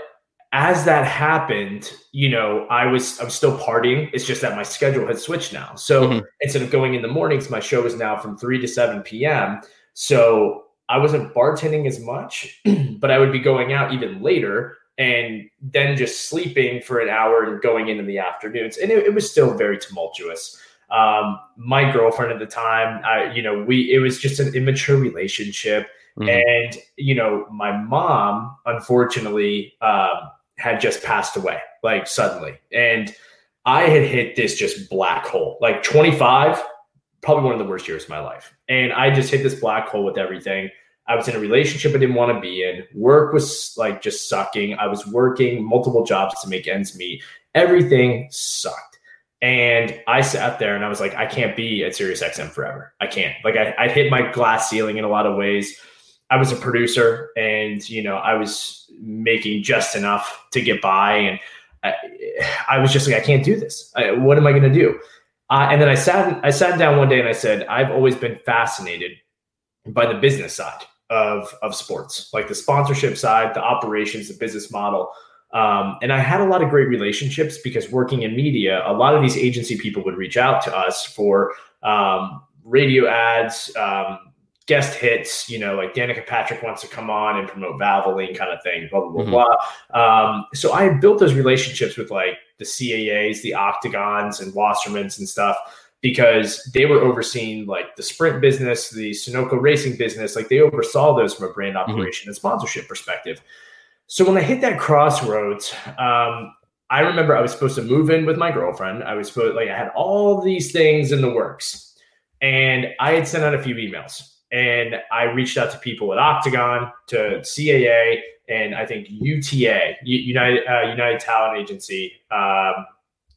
B: as that happened, you know, I was I'm still partying. It's just that my schedule had switched now. So mm-hmm. instead of going in the mornings, my show is now from 3 to 7 p.m. So I wasn't bartending as much, but I would be going out even later and then just sleeping for an hour and going in in the afternoons. And it, it was still very tumultuous. Um, my girlfriend at the time, I, you know, we, it was just an immature relationship. Mm-hmm. And, you know, my mom, unfortunately, um, had just passed away like suddenly. And I had hit this just black hole, like 25, probably one of the worst years of my life. And I just hit this black hole with everything. I was in a relationship I didn't want to be in. Work was like just sucking. I was working multiple jobs to make ends meet. Everything sucked. And I sat there and I was like, I can't be at SiriusXM forever. I can't. Like I, I hit my glass ceiling in a lot of ways. I was a producer and, you know, I was making just enough to get by. And I, I was just like, I can't do this. I, what am I going to do? Uh, and then I sat, I sat down one day and I said, I've always been fascinated by the business side of, of sports, like the sponsorship side, the operations, the business model. Um, and I had a lot of great relationships because working in media, a lot of these agency people would reach out to us for um, radio ads, um, guest hits, you know, like Danica Patrick wants to come on and promote Valvoline kind of thing, blah, blah, blah, mm-hmm. blah. Um, so I built those relationships with like the CAAs, the Octagons and Wassermans and stuff because they were overseeing like the sprint business, the Sunoco racing business, like they oversaw those from a brand mm-hmm. operation mm-hmm. and sponsorship perspective. So when I hit that crossroads, um, I remember I was supposed to move in with my girlfriend. I was supposed like I had all these things in the works, and I had sent out a few emails, and I reached out to people at Octagon, to CAA, and I think UTA, United uh, United Talent Agency. Um,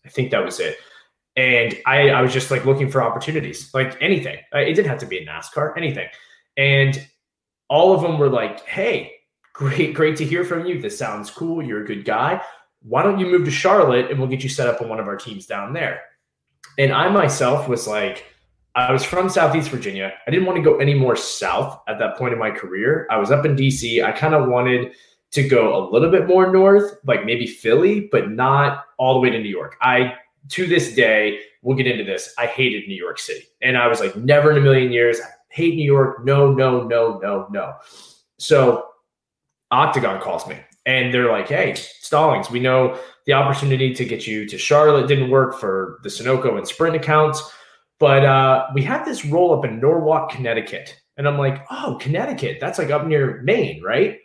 B: I think that was it. And I, I was just like looking for opportunities, like anything. Uh, it didn't have to be a NASCAR, anything. And all of them were like, "Hey, Great, great to hear from you. This sounds cool. You're a good guy. Why don't you move to Charlotte and we'll get you set up on one of our teams down there? And I myself was like, I was from Southeast Virginia. I didn't want to go any more south at that point in my career. I was up in DC. I kind of wanted to go a little bit more north, like maybe Philly, but not all the way to New York. I, to this day, we'll get into this. I hated New York City. And I was like, never in a million years. I hate New York. No, no, no, no, no. So Octagon calls me and they're like, "Hey, Stallings, we know the opportunity to get you to Charlotte didn't work for the Sunoco and Sprint accounts, but uh, we have this roll up in Norwalk, Connecticut." And I'm like, "Oh, Connecticut? That's like up near Maine, right?"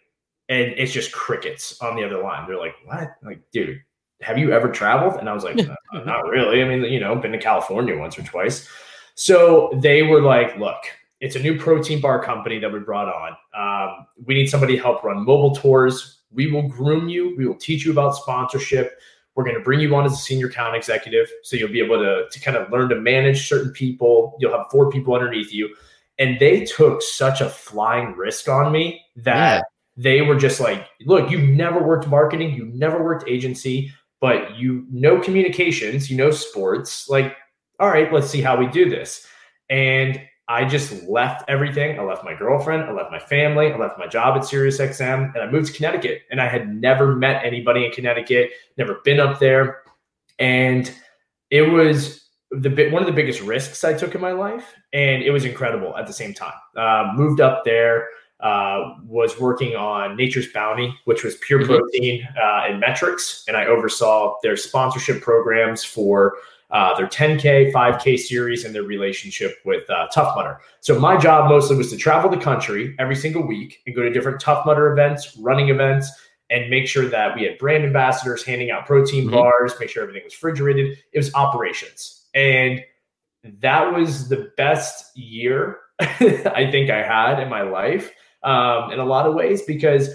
B: And it's just crickets on the other line. They're like, "What?" I'm like, dude, have you ever traveled? And I was like, "Not really. I mean, you know, been to California once or twice." So they were like, "Look." It's a new protein bar company that we brought on. Um, we need somebody to help run mobile tours. We will groom you. We will teach you about sponsorship. We're going to bring you on as a senior account executive. So you'll be able to, to kind of learn to manage certain people. You'll have four people underneath you. And they took such a flying risk on me that yeah. they were just like, look, you've never worked marketing, you've never worked agency, but you know communications, you know sports. Like, all right, let's see how we do this. And I just left everything. I left my girlfriend, I left my family, I left my job at SiriusXM, and I moved to Connecticut. And I had never met anybody in Connecticut, never been up there, and it was the one of the biggest risks I took in my life, and it was incredible at the same time. Uh, moved up there, uh, was working on Nature's Bounty, which was pure mm-hmm. protein uh, and Met-Rx, and I oversaw their sponsorship programs for uh, their 10K, 5K series, and their relationship with uh, Tough Mudder. So my job mostly was to travel the country every single week and go to different Tough Mudder events, running events, and make sure that we had brand ambassadors handing out protein mm-hmm. bars, make sure everything was refrigerated. It was operations. And that was the best year I think I had in my life um, in a lot of ways because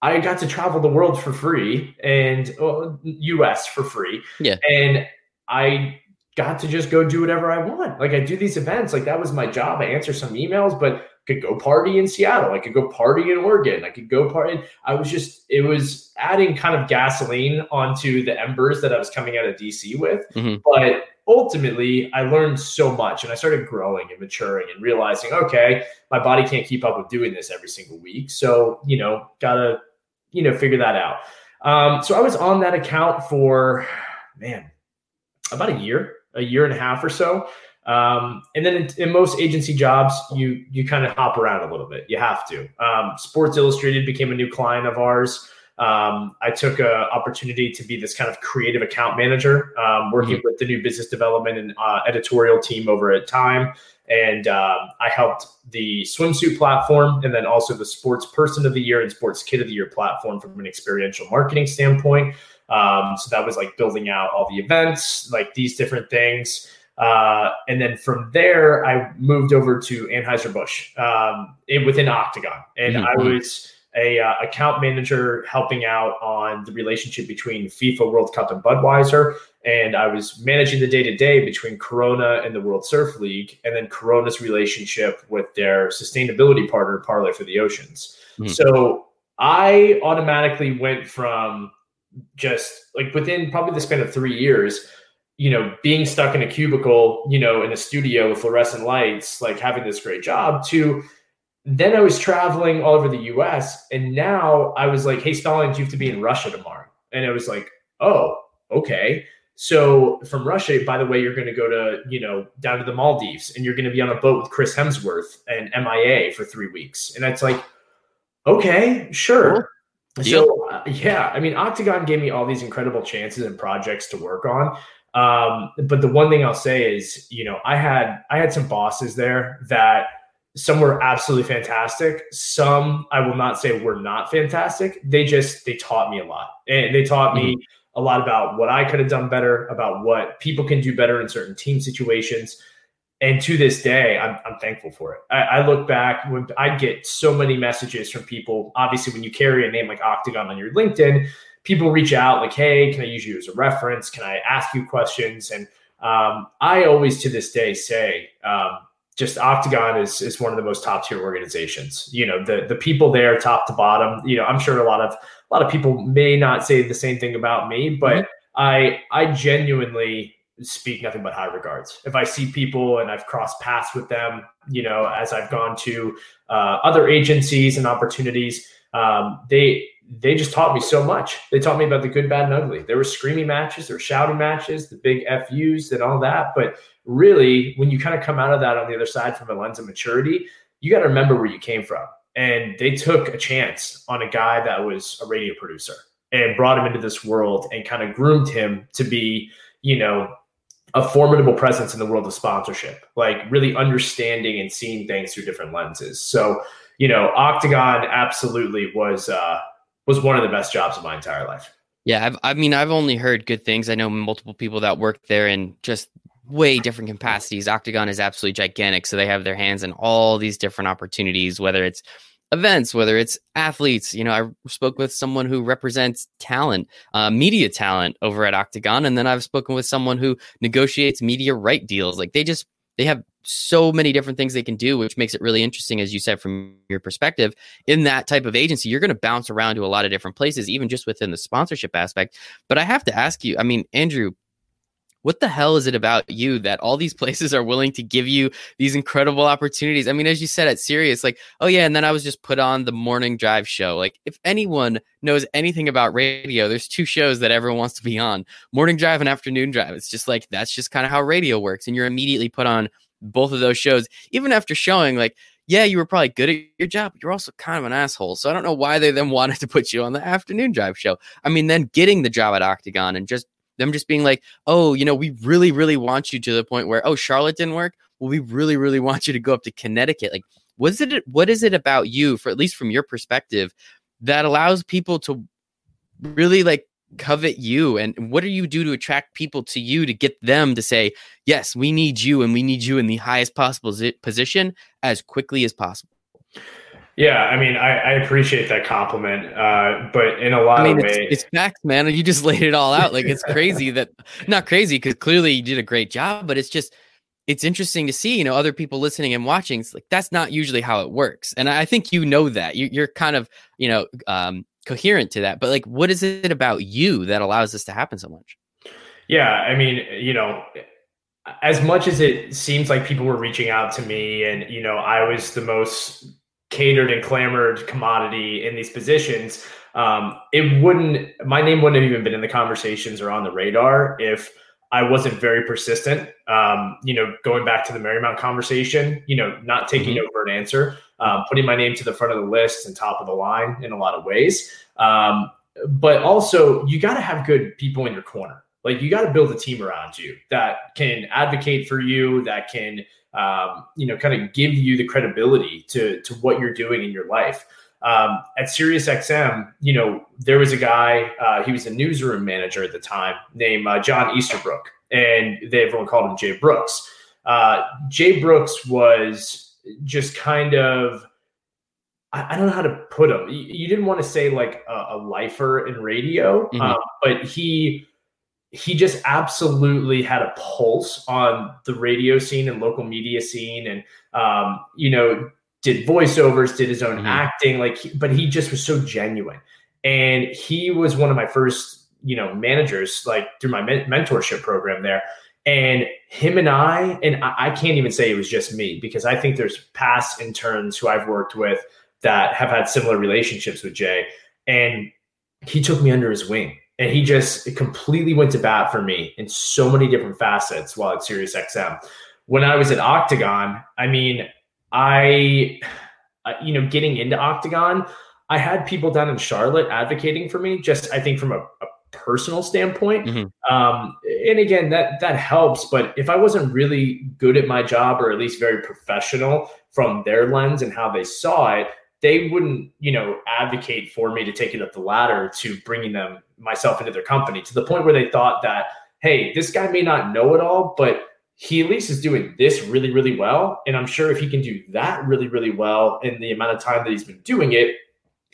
B: I got to travel the world for free and well, US for free.
A: Yeah.
B: And I got to just go do whatever I want. Like I do these events, like that was my job. I answer some emails, but I could go party in Seattle. I could go party in Oregon. I could go party. I was just, it was adding kind of gasoline onto the embers that I was coming out of DC with. Mm-hmm. But ultimately, I learned so much and I started growing and maturing and realizing, okay, my body can't keep up with doing this every single week. So, you know, gotta, you know, figure that out. Um, so I was on that account for, man, about a year, a year and a half or so. Um, and then in, in, most agency jobs, you you kind of hop around a little bit. You have to. Um, Sports Illustrated became a new client of ours. Um, I took an opportunity to be this kind of creative account manager, um, working mm-hmm. with the new business development and uh, editorial team over at Time. And uh, I helped the swimsuit platform and then also the sports person of the year and sports kid of the year platform from an experiential marketing standpoint. Um, so that was like building out all the events, like these different things. Uh, and then from there, I moved over to Anheuser-Busch um, within Octagon. And mm-hmm. I was a uh, account manager helping out on the relationship between FIFA World Cup and Budweiser, and I was managing the day to day between Corona and the World Surf League, and then Corona's relationship with their sustainability partner, Parlay for the Oceans. Mm-hmm. So I automatically went from just like within probably the span of three years you know, being stuck in a cubicle, you know, in a studio with fluorescent lights, like having this great job, to then I was traveling all over the US. And now I was like, hey, Stallings, you have to be in Russia tomorrow. And I was like, oh, okay. So from Russia, by the way, you're going to go to, you know, down to the Maldives and you're going to be on a boat with Chris Hemsworth and MIA for three weeks. And it's like, okay, sure. So, uh, yeah, I mean, Octagon gave me all these incredible chances and projects to work on. Um, but the one thing I'll say is, you know, I had I had some bosses there that some were absolutely fantastic. Some I will not say were not fantastic. They just they taught me a lot, and they taught me mm-hmm. a lot about what I could have done better, about what people can do better in certain team situations. And to this day, I'm, I'm thankful for it. I, I look back when I get so many messages from people. Obviously, when you carry a name like Octagon on your LinkedIn, people reach out like, hey, can I use you as a reference? Can I ask you questions? And um, I always to this day say, um, just Octagon is is one of the most top tier organizations. You know, the the people there, top to bottom. You know, I'm sure a lot of a lot of people may not say the same thing about me, but mm-hmm. I I genuinely speak nothing but high regards. If I see people and I've crossed paths with them, you know, as I've gone to uh, other agencies and opportunities, um, they they just taught me so much. They taught me about the good, bad, and ugly. There were screaming matches, there were shouting matches, the big FUs and all that. But really, when you kind of come out of that on the other side from a lens of maturity, you got to remember where you came from. And they took a chance on a guy that was a radio producer and brought him into this world and kind of groomed him to be, you know, a formidable presence in the world of sponsorship, like really understanding and seeing things through different lenses. So, you know, Octagon absolutely was uh, was one of the best jobs of my entire life.
A: Yeah, I've, I mean, I've only heard good things. I know multiple people that work there in just way different capacities. Octagon is absolutely gigantic, so they have their hands in all these different opportunities, whether it's events, whether it's athletes. You know, I spoke with someone who represents talent, uh, media talent over at Octagon, and then I've spoken with someone who negotiates media right deals. Like they just they have so many different things they can do, which makes it really interesting, as you said, from your perspective. In that type of agency, you're going to bounce around to a lot of different places, even just within the sponsorship aspect. But I have to ask you, I mean, Andrew, what the hell is it about you that all these places are willing to give you these incredible opportunities? I mean, as you said at Sirius, like, oh yeah, and then I was just put on the morning drive show. Like, if anyone knows anything about radio, there's two shows that everyone wants to be on: morning drive and afternoon drive. It's just like that's just kind of how radio works, and you're immediately put on both of those shows, even after showing like, yeah, you were probably good at your job, but you're also kind of an asshole. So I don't know why they then wanted to put you on the afternoon drive show. I mean, then getting the job at Octagon and just them just being like, oh, you know, we really, really want you to the point where, oh, Charlotte didn't work. Well, we really, really want you to go up to Connecticut. Like, was it what is it about you, for at least from your perspective, that allows people to really like covet you and what do you do to attract people to you to get them to say yes we need you and we need you in the highest possible position as quickly as possible
B: yeah i mean i, I appreciate that compliment uh, but in a lot I mean, of
A: it's,
B: ways
A: it's facts man you just laid it all out like it's crazy that not crazy because clearly you did a great job but it's just it's interesting to see you know other people listening and watching it's like that's not usually how it works and i think you know that you, are kind of you know um, coherent to that. But like, what is it about you that allows this to happen so much?
B: Yeah, I mean, you know, as much as it seems like people were reaching out to me, and you know, I was the most catered and clamored commodity in these positions. Um, it wouldn't, my name wouldn't have even been in the conversations or on the radar if I wasn't very persistent. Um, you know, going back to the Marymount conversation, you know, not taking mm-hmm. over an answer um, putting my name to the front of the list and top of the line in a lot of ways. Um, but also, you got to have good people in your corner. Like you got to build a team around you that can advocate for you, that can um, you know kind of give you the credibility to to what you're doing in your life. Um, at SiriusXM, you know, there was a guy, uh, he was a newsroom manager at the time named uh, John Easterbrook, and they, everyone called him Jay Brooks. Uh, Jay Brooks was just kind of I, I don't know how to put him. You, didn't want to say like a, a lifer in radio, mm-hmm. um, but he he just absolutely had a pulse on the radio scene and local media scene, and um, you know did voiceovers, did his own mm-hmm. acting, like, but he just was so genuine, and he was one of my first you know managers like through my men- mentorship program there and him and I, and I, can't even say it was just me because I think there's past interns who I've worked with that have had similar relationships with Jay. And he took me under his wing and he just completely went to bat for me in so many different facets while at SiriusXM. When I was at Octagon, I mean, I, you know, getting into Octagon, I had people down in Charlotte advocating for me, just I think from a, a personal standpoint. Mm-hmm. Um, and again, that that helps. But if I wasn't really good at my job, or at least very professional from their lens and how they saw it, they wouldn't, you know, advocate for me to take it up the ladder to bringing them myself into their company to the point where they thought that, hey, this guy may not know it all, but he at least is doing this really, really well. And I'm sure if he can do that really, really well in the amount of time that he's been doing it,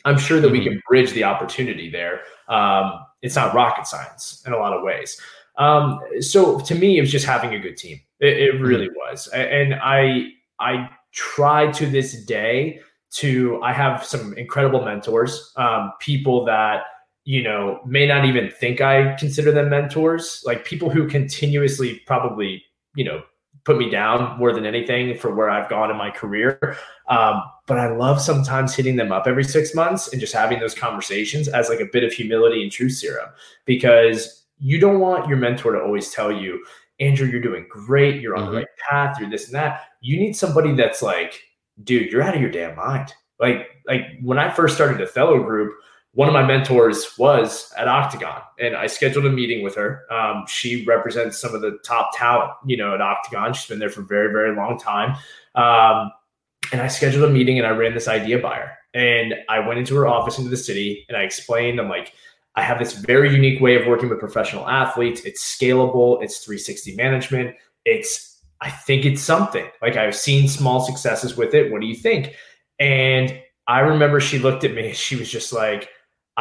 B: I'm sure that mm-hmm. we can bridge the opportunity there. Um, it's not rocket science in a lot of ways. Um, so to me, it was just having a good team. It, it mm-hmm. really was, and I I try to this day to I have some incredible mentors, um, people that you know may not even think I consider them mentors, like people who continuously probably you know put me down more than anything for where I've gone in my career. Um, but I love sometimes hitting them up every six months and just having those conversations as like a bit of humility and truth serum because you don't want your mentor to always tell you, Andrew, you're doing great. You're on mm-hmm. the right path. You're this and that. You need somebody that's like, dude, you're out of your damn mind. Like, like when I first started Athelo Group, one of my mentors was at Octagon, and I scheduled a meeting with her. Um, she represents some of the top talent, you know, at Octagon. She's been there for a very, very long time. Um, and I scheduled a meeting, and I ran this idea by her. And I went into her office into the city, and I explained, I'm like, I have this very unique way of working with professional athletes. It's scalable. It's 360 management. It's, I think it's something. Like I've seen small successes with it. What do you think? And I remember she looked at me. She was just like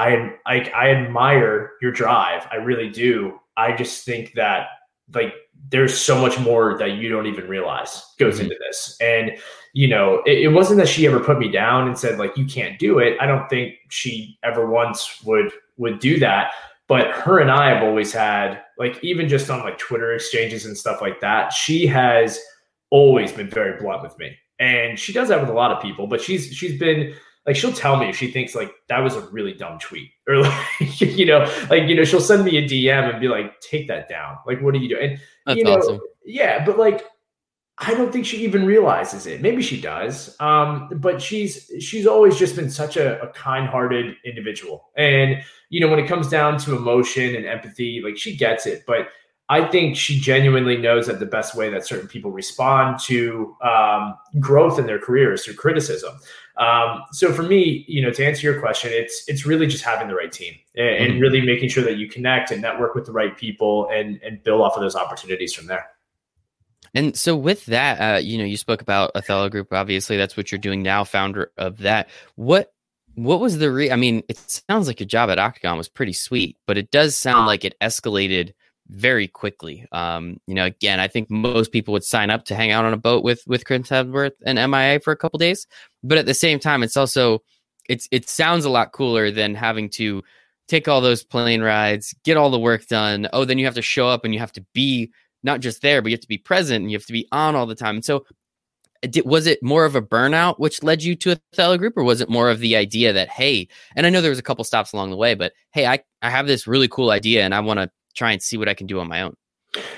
B: I like I admire your drive. I really do. I just think that like there's so much more that you don't even realize goes mm-hmm. into this. And you know, it, it, wasn't that she ever put me down and said like you can't do it. I don't think she ever once would would do that. But her and I have always had like even just on like Twitter exchanges and stuff like that. She has always been very blunt with me, and she does that with a lot of people. But she's she's been like she'll tell me if she thinks like that was a really dumb tweet. Or like you know like you know she'll send me a dm and be like take that down. Like what are you doing? And That's you know awesome. yeah but like i don't think she even realizes it. Maybe she does. Um but she's she's always just been such a, a kind-hearted individual. And you know when it comes down to emotion and empathy like she gets it. But I think she genuinely knows that the best way that certain people respond to um, growth in their careers through criticism. Um, so for me, you know, to answer your question, it's it's really just having the right team and, mm-hmm. and really making sure that you connect and network with the right people and and build off of those opportunities from there.
A: And so with that, uh, you know, you spoke about Athelo Group. Obviously, that's what you're doing now, founder of that. What what was the re? I mean, it sounds like your job at Octagon was pretty sweet, but it does sound like it escalated very quickly. Um, you know, again, I think most people would sign up to hang out on a boat with with Chris Hemsworth and MIA for a couple days, but at the same time, it's also it's it sounds a lot cooler than having to take all those plane rides, get all the work done. Oh, then you have to show up and you have to be not just there, but you have to be present and you have to be on all the time. And so, was it more of a burnout which led you to Athelo Group, or was it more of the idea that hey, and I know there was a couple stops along the way, but hey, I I have this really cool idea and I want to try and see what I can do on my own.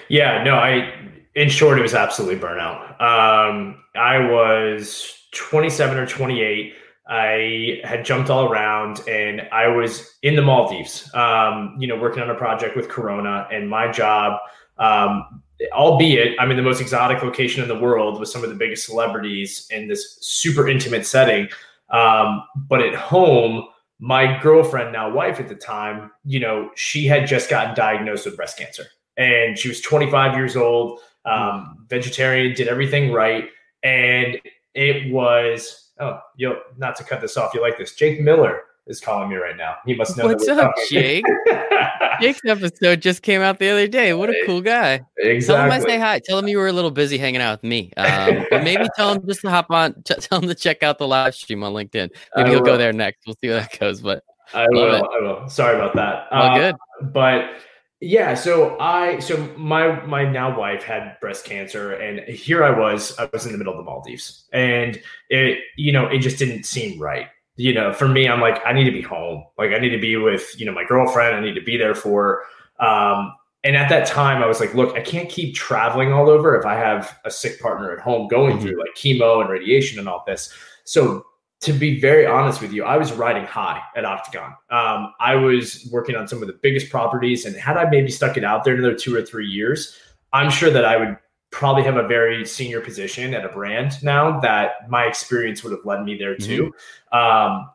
B: Yeah, no, I in short, it was absolutely burnout. Um, I was 27 or 28. I had jumped all around and I was in the Maldives, um, you know, working on a project with Corona. And my job, um, albeit I'm in the most exotic location in the world with some of the biggest celebrities in this super intimate setting. Um, but at home, my girlfriend, now wife at the time, you know, she had just gotten diagnosed with breast cancer and she was 25 years old, um, vegetarian, did everything right. And it was Oh, you not to cut this off. You like this? Jake Miller is calling me right now. He must know.
A: What's up, Jake? Jake's episode just came out the other day. What a cool guy.
B: Exactly.
A: Tell him I say hi. Tell him you were a little busy hanging out with me. Um, but maybe tell him just to hop on. T- tell him to check out the live stream on LinkedIn. Maybe
B: I
A: he'll go there next. We'll see how that goes. But
B: I will.
A: it.
B: I will. Sorry about that.
A: all
B: Uh,
A: good.
B: but yeah so i so my my now wife had breast cancer and here i was i was in the middle of the maldives and it you know it just didn't seem right you know for me i'm like i need to be home like i need to be with you know my girlfriend i need to be there for um and at that time i was like look i can't keep traveling all over if i have a sick partner at home going
A: Mhm.
B: through like chemo and radiation and all this so to be very honest with you, I was riding high at Octagon. Um, I was working on some of the biggest properties, and had I maybe stuck it out there another two or three years, I'm sure that I would probably have a very senior position at a brand now that my experience would have led me there too. Um,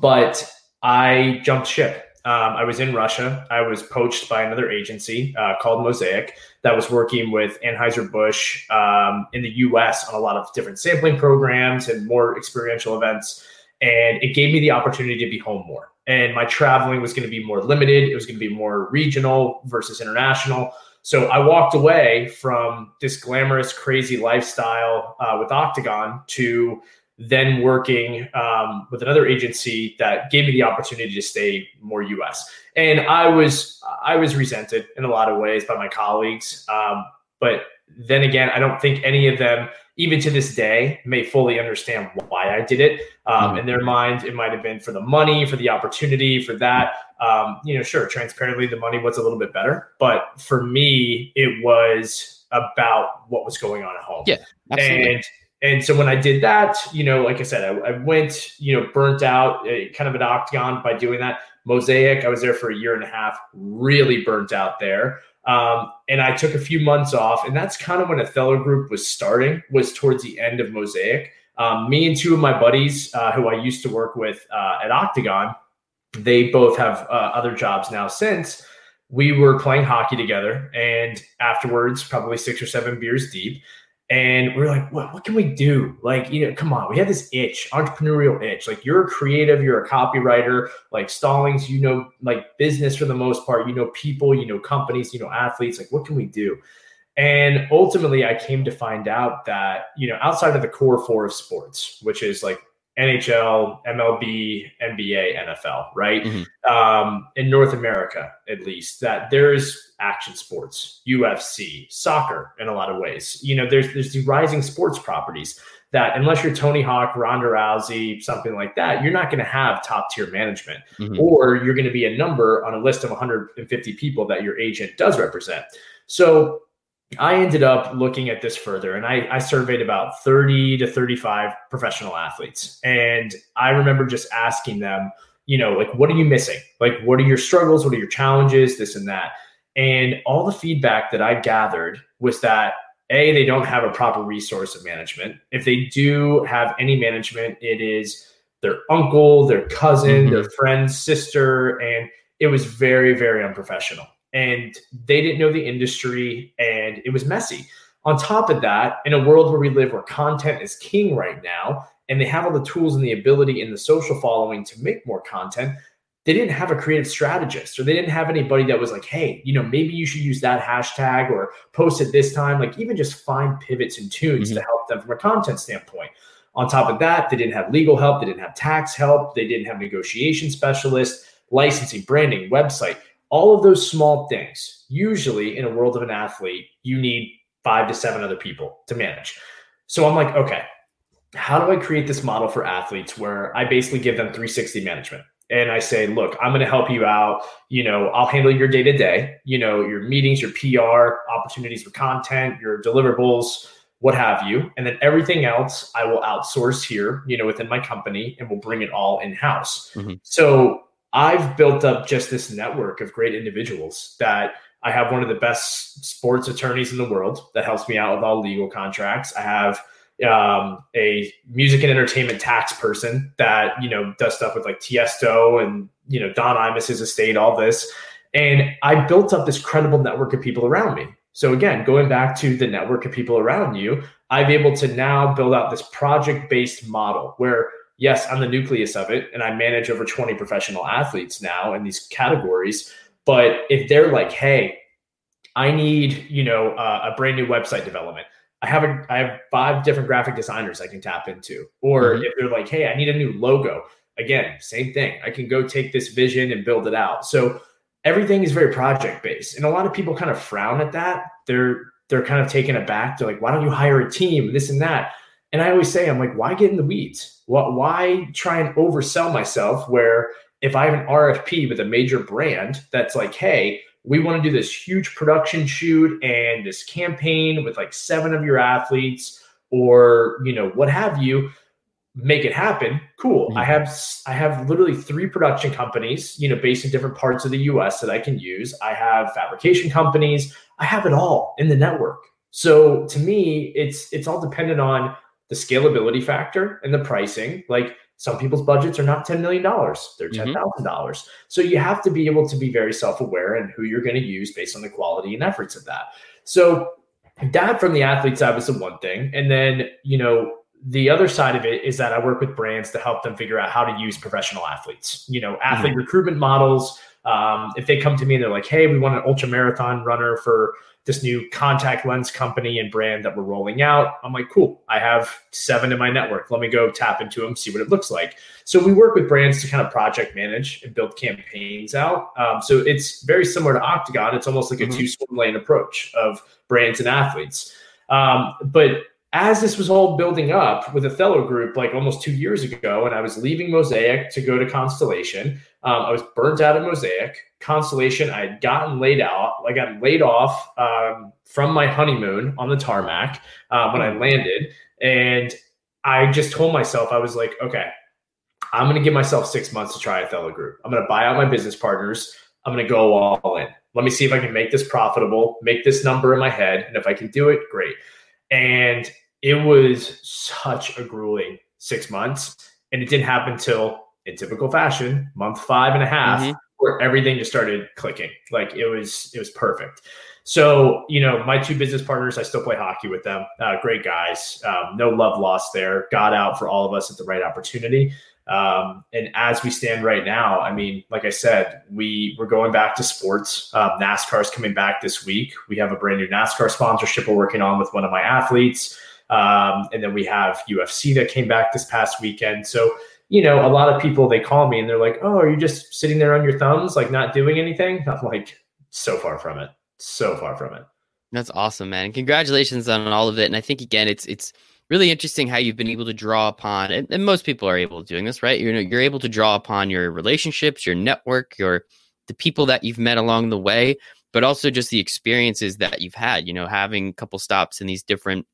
B: but I jumped ship. Um, I was in Russia. I was poached by another agency uh, called Mosaic that was working with Anheuser-Busch um, in the US on a lot of different sampling programs and more experiential events. And it gave me the opportunity to be home more. And my traveling was going to be more limited. It was going to be more regional versus international. So I walked away from this glamorous, crazy lifestyle uh, with Octagon to then working um, with another agency that gave me the opportunity to stay more U.S. And I was I was resented in a lot of ways by my colleagues, um, but then again, I don't think any of them, even to this day, may fully understand why I did it. Um,
A: Mhm.
B: In their mind, it might have been for the money, for the opportunity, for that. Um, you know, sure, transparently, the money was a little bit better, but for me, it was about what was going on at home.
A: Yeah, Absolutely.
B: And and so when I did that, you know, like I said, I, I went, you know, burnt out, uh, kind of an octagon by doing that. Mosaic, I was there for a year and a half, really burnt out there. Um, and I took a few months off, and that's kind of when Athelo Group was starting, was towards the end of Mosaic. Um, me and two of my buddies uh, who I used to work with uh, at Octagon, they both have uh, other jobs now since. We were playing hockey together, and afterwards, probably six or seven beers deep, and we are like, what, what can we do? Like, you know, come on, we have this itch, entrepreneurial itch. Like, you're a creative, you're a copywriter. Like Stallings, you know, like business for the most part. You know, people, you know, companies, you know, athletes. Like, what can we do? And ultimately, I came to find out that you know, outside of the core four of sports, which is like NHL, MLB, NBA, NFL, right?
A: Mhm.
B: Um, in North America, at least, that there's action sports, UFC, soccer, in a lot of ways. You know, there's there's the rising sports properties that unless you're Tony Hawk, Ronda Rousey, something like that, you're not going to have top tier management,
A: Mhm.
B: or you're going to be a number on a list of 150 people that your agent does represent. So I ended up looking at this further and I, I surveyed about 30 to 35 professional athletes. And I remember just asking them, you know, like, what are you missing? Like, what are your struggles? What are your challenges? This and that. And all the feedback that I gathered was that A, they don't have a proper resource of management. If they do have any management, it is their uncle, their cousin,
A: Mhm.
B: their friend's sister. And it was very, very unprofessional and they didn't know the industry and it was messy. On top of that, in a world where we live where content is king right now, and they have all the tools and the ability and the social following to make more content, they didn't have a creative strategist or they didn't have anybody that was like, hey, you know, maybe you should use that hashtag or post it this time. Like, even just find pivots and tunes
A: Mhm.
B: to help them from a content standpoint. On top of that, they didn't have legal help, they didn't have tax help, they didn't have negotiation specialists, licensing, branding, website all of those small things usually in a world of an athlete you need five to seven other people to manage. So i'm like okay how do i create this model for athletes where i basically give them 360 management? And i say look i'm going to help you out. You know i'll handle your day to day you know your meetings your pr opportunities for content your deliverables what have you. And then everything else i will outsource here you know within my company and we'll bring it all in house
A: Mhm.
B: so I've built up just this network of great individuals that I have one of the best sports attorneys in the world that helps me out with all legal contracts. I have um, a music and entertainment tax person that you know does stuff with like Tiesto and you know Don Imus's estate, all this, and I built up this credible network of people around me. So again, going back to the network of people around you, I'm able to now build out this project based model where, yes, I'm the nucleus of it and I manage over 20 professional athletes now in these categories. But if they're like, hey, I need, you know, uh, a brand new website development. I have a, I have five different graphic designers I can tap into. Or mm-hmm. if they're like, hey, I need a new logo. Again, same thing. I can go take this vision and build it out. So everything is very project based, and a lot of people kind of frown at that. They're they're kind of taken aback. They're like, why don't you hire a team? This and that. And I always say, I'm like, why get in the weeds? What, why try and oversell myself? Where if I have an RFP with a major brand that's like, hey, we want to do this huge production shoot and this campaign with like seven of your athletes or you know what have you make it happen cool mm-hmm. i have i have literally three production companies you know based in different parts of the us that i can use i have fabrication companies i have it all in the network so to me it's it's all dependent on the scalability factor and the pricing like some people's budgets are not $10 million, they're $10,000. Mm-hmm. So you have to be able to be very self aware and who you're going to use based on the quality and efforts of that. So that from the athlete side was the one thing. And then, you know, the other side of it is that I work with brands to help them figure out how to use professional athletes, you know, athlete mm-hmm. recruitment models. Um, if they come to me and they're like, hey, we want an ultra marathon runner for this new contact lens company and brand that we're rolling out. I'm like, cool, I have seven in my network. Let me go tap into them, see what it looks like. So we work with brands to kind of project manage and build campaigns out. Um, so it's very similar to Octagon. It's almost like a mm-hmm. two swim lane approach of brands and athletes. Um, but as this was all building up with Athelo Group, like almost two years ago, and I was leaving Mosaic to go to Constellation, um, I was burnt out at Mosaic. Constellation, I had gotten laid out. I got laid off um, from my honeymoon on the tarmac uh, when I hmm. landed. And I just told myself, I was like, okay, I'm going to give myself six months to try Athelo Group. I'm going to buy out my business partners. I'm going to go all in. Let me see if I can make this profitable, make this number in my head. And if I can do it, great. And it was such a grueling six months. And it didn't happen until, in typical fashion, month five and a half, mm-hmm. where everything just started clicking. Like it was, it was perfect. So, you know, my two business partners, I still play hockey with them. Uh, great guys. Um, no love lost there. Got out for all of us at the right opportunity. Um, and as we stand right now, I mean, like I said, we we're going back to sports. Um, NASCAR's coming back this week. We have a brand new NASCAR sponsorship we're working on with one of my athletes, um, and then we have UFC that came back this past weekend. So you know, a lot of people they call me and they're like, "Oh, are you just sitting there on your thumbs, like not doing anything?" I'm like, so far from it, so far from it.
A: That's awesome, man! Congratulations on all of it. And I think again, it's it's really interesting how you've been able to draw upon and, and, most people are able to doing this right you know you're able to draw upon your relationships your network your the people that you've met along the way but also just the experiences that you've had you know having a couple stops in these different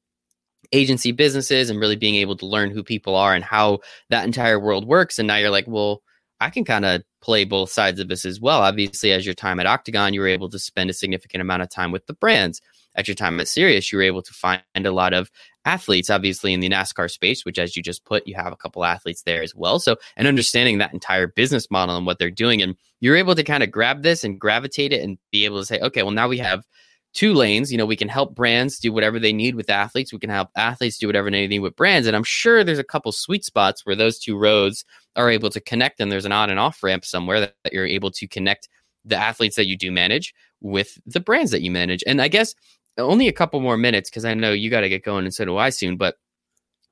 A: agency businesses and really being able to learn who people are and how that entire world works. And now you're like well i can kind of play both sides of this as well. Obviously as your time at octagon you were able to spend a significant amount of time with the brands. At your time at Sirius, you were able to find a lot of athletes, obviously in the NASCAR space, which, as you just put, you have a couple athletes there as well. So, and understanding that entire business model and what they're doing, and you're able to kind of grab this and gravitate it and be able to say, okay, well, now we have two lanes. You know, we can help brands do whatever they need with athletes. We can help athletes do whatever they need with brands. And I'm sure there's a couple sweet spots where those two roads are able to connect, and there's an on and off ramp somewhere that, that you're able to connect the athletes that you do manage with the brands that you manage. And I guess only a couple more minutes because I know you got to get going and so do I soon. But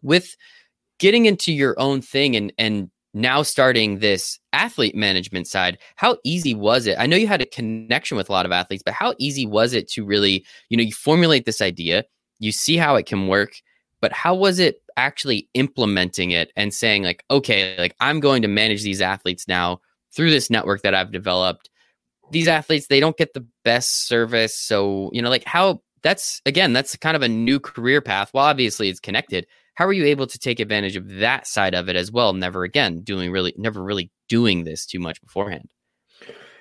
A: with getting into your own thing and and now starting this athlete management side, how easy was it? I know you had a connection with a lot of athletes, but how easy was it to really, you know, you formulate this idea, you see how it can work, but how was it actually implementing it and saying like, okay, like I'm going to manage these athletes now through this network that I've developed. These athletes, they don't get the best service. So, you know, like how that's again, that's kind of a new career path. Well, obviously it's connected. How are you able to take advantage of that side of it as well? Never again doing really, never really doing this too much beforehand.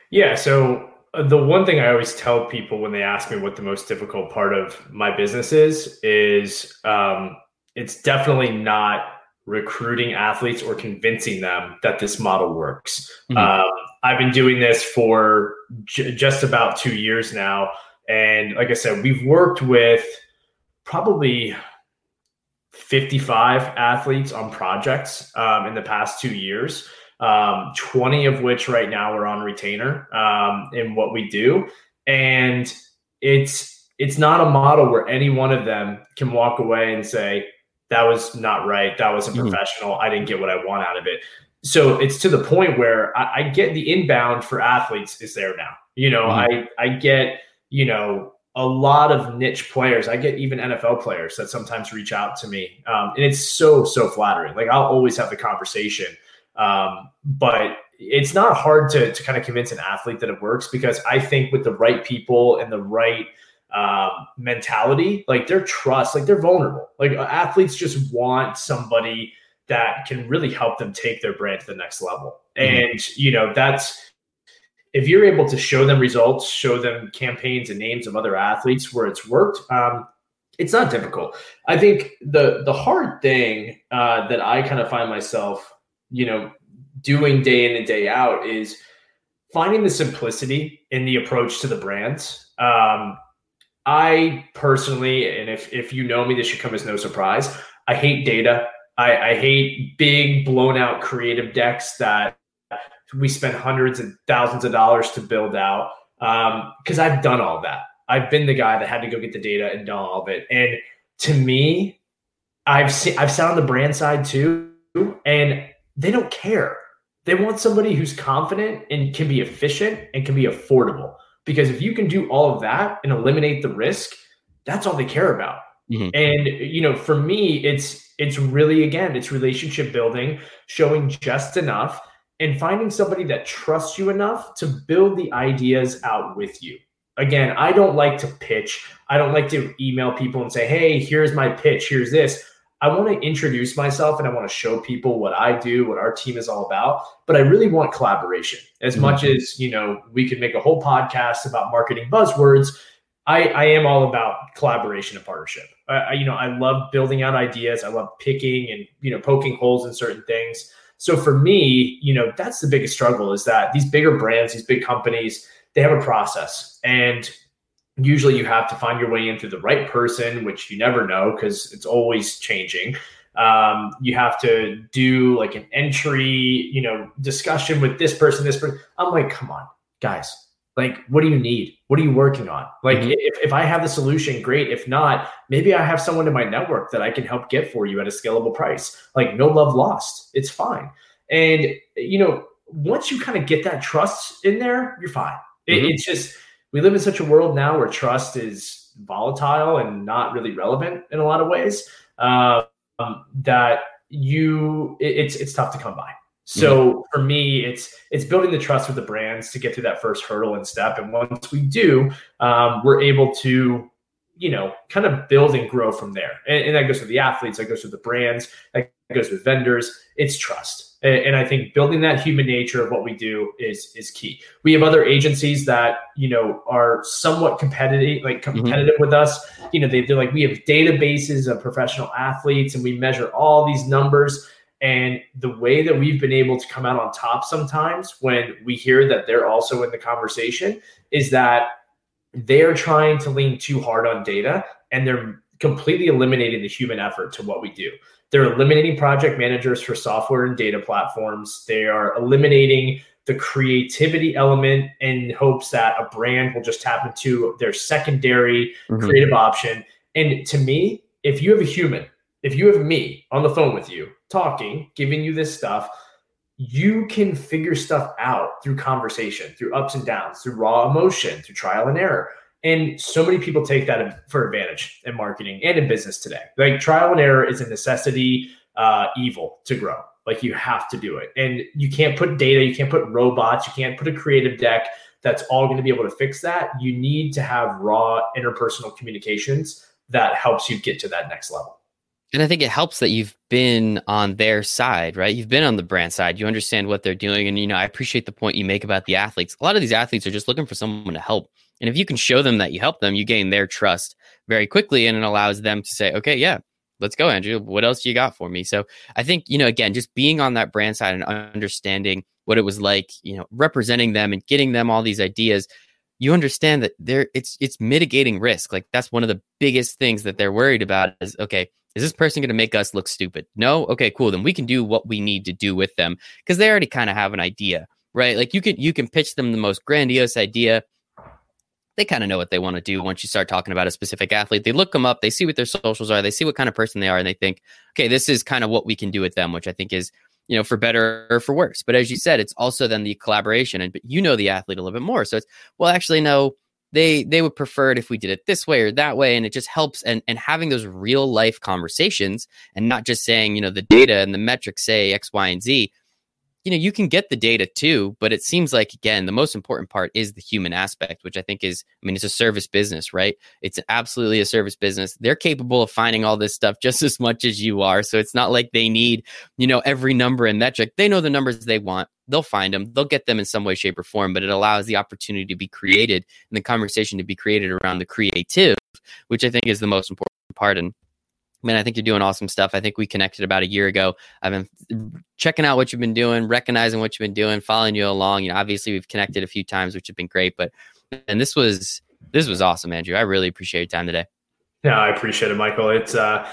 B: Yeah. So uh, the one thing I always tell people when they ask me what the most difficult part of my business is, is um, it's definitely not recruiting athletes or convincing them that this model works. Mm-hmm. Um, I've been doing this for j- just about two years now And like I said, we've worked with probably 55 athletes on projects um, in the past two years, um, 20 of which right now are on retainer um, in what we do. And it's it's not a model where any one of them can walk away and say, that was not right. That wasn't mm-hmm. professional. I didn't get what I want out of it. So it's to the point where I, I get the inbound for athletes is there now. You know, mm-hmm. I I get you know a lot of niche players. I get even NFL players that sometimes reach out to me, um, and it's so so flattering. Like I'll always have the conversation, um, but it's not hard to to kind of convince an athlete that it works because I think with the right people and the right um, mentality, like their trust, like they're vulnerable. Like athletes just want somebody that can really help them take their brand to the next level. Mm-hmm. And, you know, that's if you're able to show them results, show them campaigns and names of other athletes where it's worked, um, it's not difficult. I think the the hard thing uh, that I kind of find myself, you know, doing day in and day out is finding the simplicity in the approach to the brands. Um, I personally, and if if you know me, this should come as no surprise. I hate data. I, I hate big blown out creative decks that we spend hundreds and thousands of dollars to build out. Because um, I've done all that. I've been the guy that had to go get the data and done all of it. And to me, I've seen I've sat on the brand side too, and they don't care. They want somebody who's confident and can be efficient and can be affordable. Because if you can do all of that and eliminate the risk, that's all they care about. Mm-hmm. And you know, for me, it's it's really again, it's relationship building, showing just enough and finding somebody that trusts you enough to build the ideas out with you. Again, I don't like to pitch. I don't like to email people and say, "Hey, here's my pitch. Here's this." I want to introduce myself and I want to show people what I do, what our team is all about. But I really want collaboration. As mm-hmm. much as, you know, we could make a whole podcast about marketing buzzwords, I, I am all about collaboration and partnership. I, you know, I love building out ideas. I love picking and, you know, poking holes in certain things. So for me, you know, that's the biggest struggle is that these bigger brands, these big companies, they have a process. And usually you have to find your way in through the right person, which you never know because it's always changing. Um, you have to do like an entry, you know, discussion with this person, this person. I'm like, come on, guys. Like, what do you need? What are you working on? Like, mm-hmm. if, if I have the solution, great. If not, maybe I have someone in my network that I can help get for you at a scalable price. Like, no love lost. It's fine. And, you know, once you kind of get that trust in there, you're fine. Mm-hmm. It, it's just, we live in such a world now where trust is volatile and not really relevant in a lot of ways um, that you it, it's it's tough to come by so for me it's it's building the trust with the brands to get through that first hurdle and step and once we do um, we're able to you know kind of build and grow from there and, and that goes with the athletes that goes with the brands that goes with vendors it's trust and I think building that human nature of what we do is is key. We have other agencies that you know are somewhat competitive, like mm-hmm. competitive mm-hmm. with us. You know, they, they're like we have databases of professional athletes, and we measure all these numbers. And the way that we've been able to come out on top sometimes when we hear that they're also in the conversation is that they're trying to lean too hard on data and they're completely eliminating the human effort to what we do. They're eliminating project managers for software and data platforms. They are eliminating the creativity element in hopes that a brand will just tap into their secondary mm-hmm. creative option. And to me, if you have a human, if you have me on the phone with you talking, giving you this stuff, you can figure stuff out through conversation, through ups and downs, through raw emotion, through trial and error. And so many people take that for advantage in marketing and in business today. Like trial and error is a necessity uh, evil to grow. Like you have to do it. And you can't put data, you can't put robots, you can't put a creative deck that's all going to be able to fix that. You need to have raw interpersonal communications that helps you get to that next level.
A: And I think it helps that you've been on their side, right? You've been on the brand side. You understand what they're doing. And, you know, I appreciate the point you make about the athletes. A lot of these athletes are just looking for someone to help. And if you can show them that you help them, you gain their trust very quickly and it allows them to say, okay, yeah, let's go, Andrew. What else you got for me? So I think, you know, again, just being on that brand side and understanding what it was like, you know, representing them and getting them all these ideas. you understand that there it's it's mitigating risk. Like that's one of the biggest things that they're worried about is okay, is this person going to make us look stupid? No? Okay, cool. Then we can do what we need to do with them because they already kind of have an idea, right? Like you can you can pitch them the most grandiose idea. They kind of know what they want to do once you start talking about a specific athlete. They look them up, they see what their socials are, they see what kind of person they are, and they think, okay, this is kind of what we can do with them, which I think is you know, for better or for worse. But as you said, it's also then the collaboration, and but you know the athlete a little bit more. So it's well, actually, no, they they would prefer it if we did it this way or that way, and it just helps. And and having those real life conversations, and not just saying you know the data and the metrics say X, Y, and Z you know you can get the data too but it seems like again the most important part is the human aspect which i think is i mean it's a service business right? It's absolutely a service business. They're capable of finding all this stuff just as much as you are. So it's not like they need you know every number and metric. They know the numbers they want. They'll find them they'll get them in some way shape or form but it allows the opportunity to be created and the conversation to be created around the creative which i think is the most important part. And man, I think you're doing awesome stuff. I think we connected about a year ago. I've been checking out what you've been doing, recognizing what you've been doing, following you along. You know, obviously we've connected a few times, which have been great. But and this was this was awesome, Andrew. I really appreciate your time today.
B: Yeah, I appreciate it, Michael. It's uh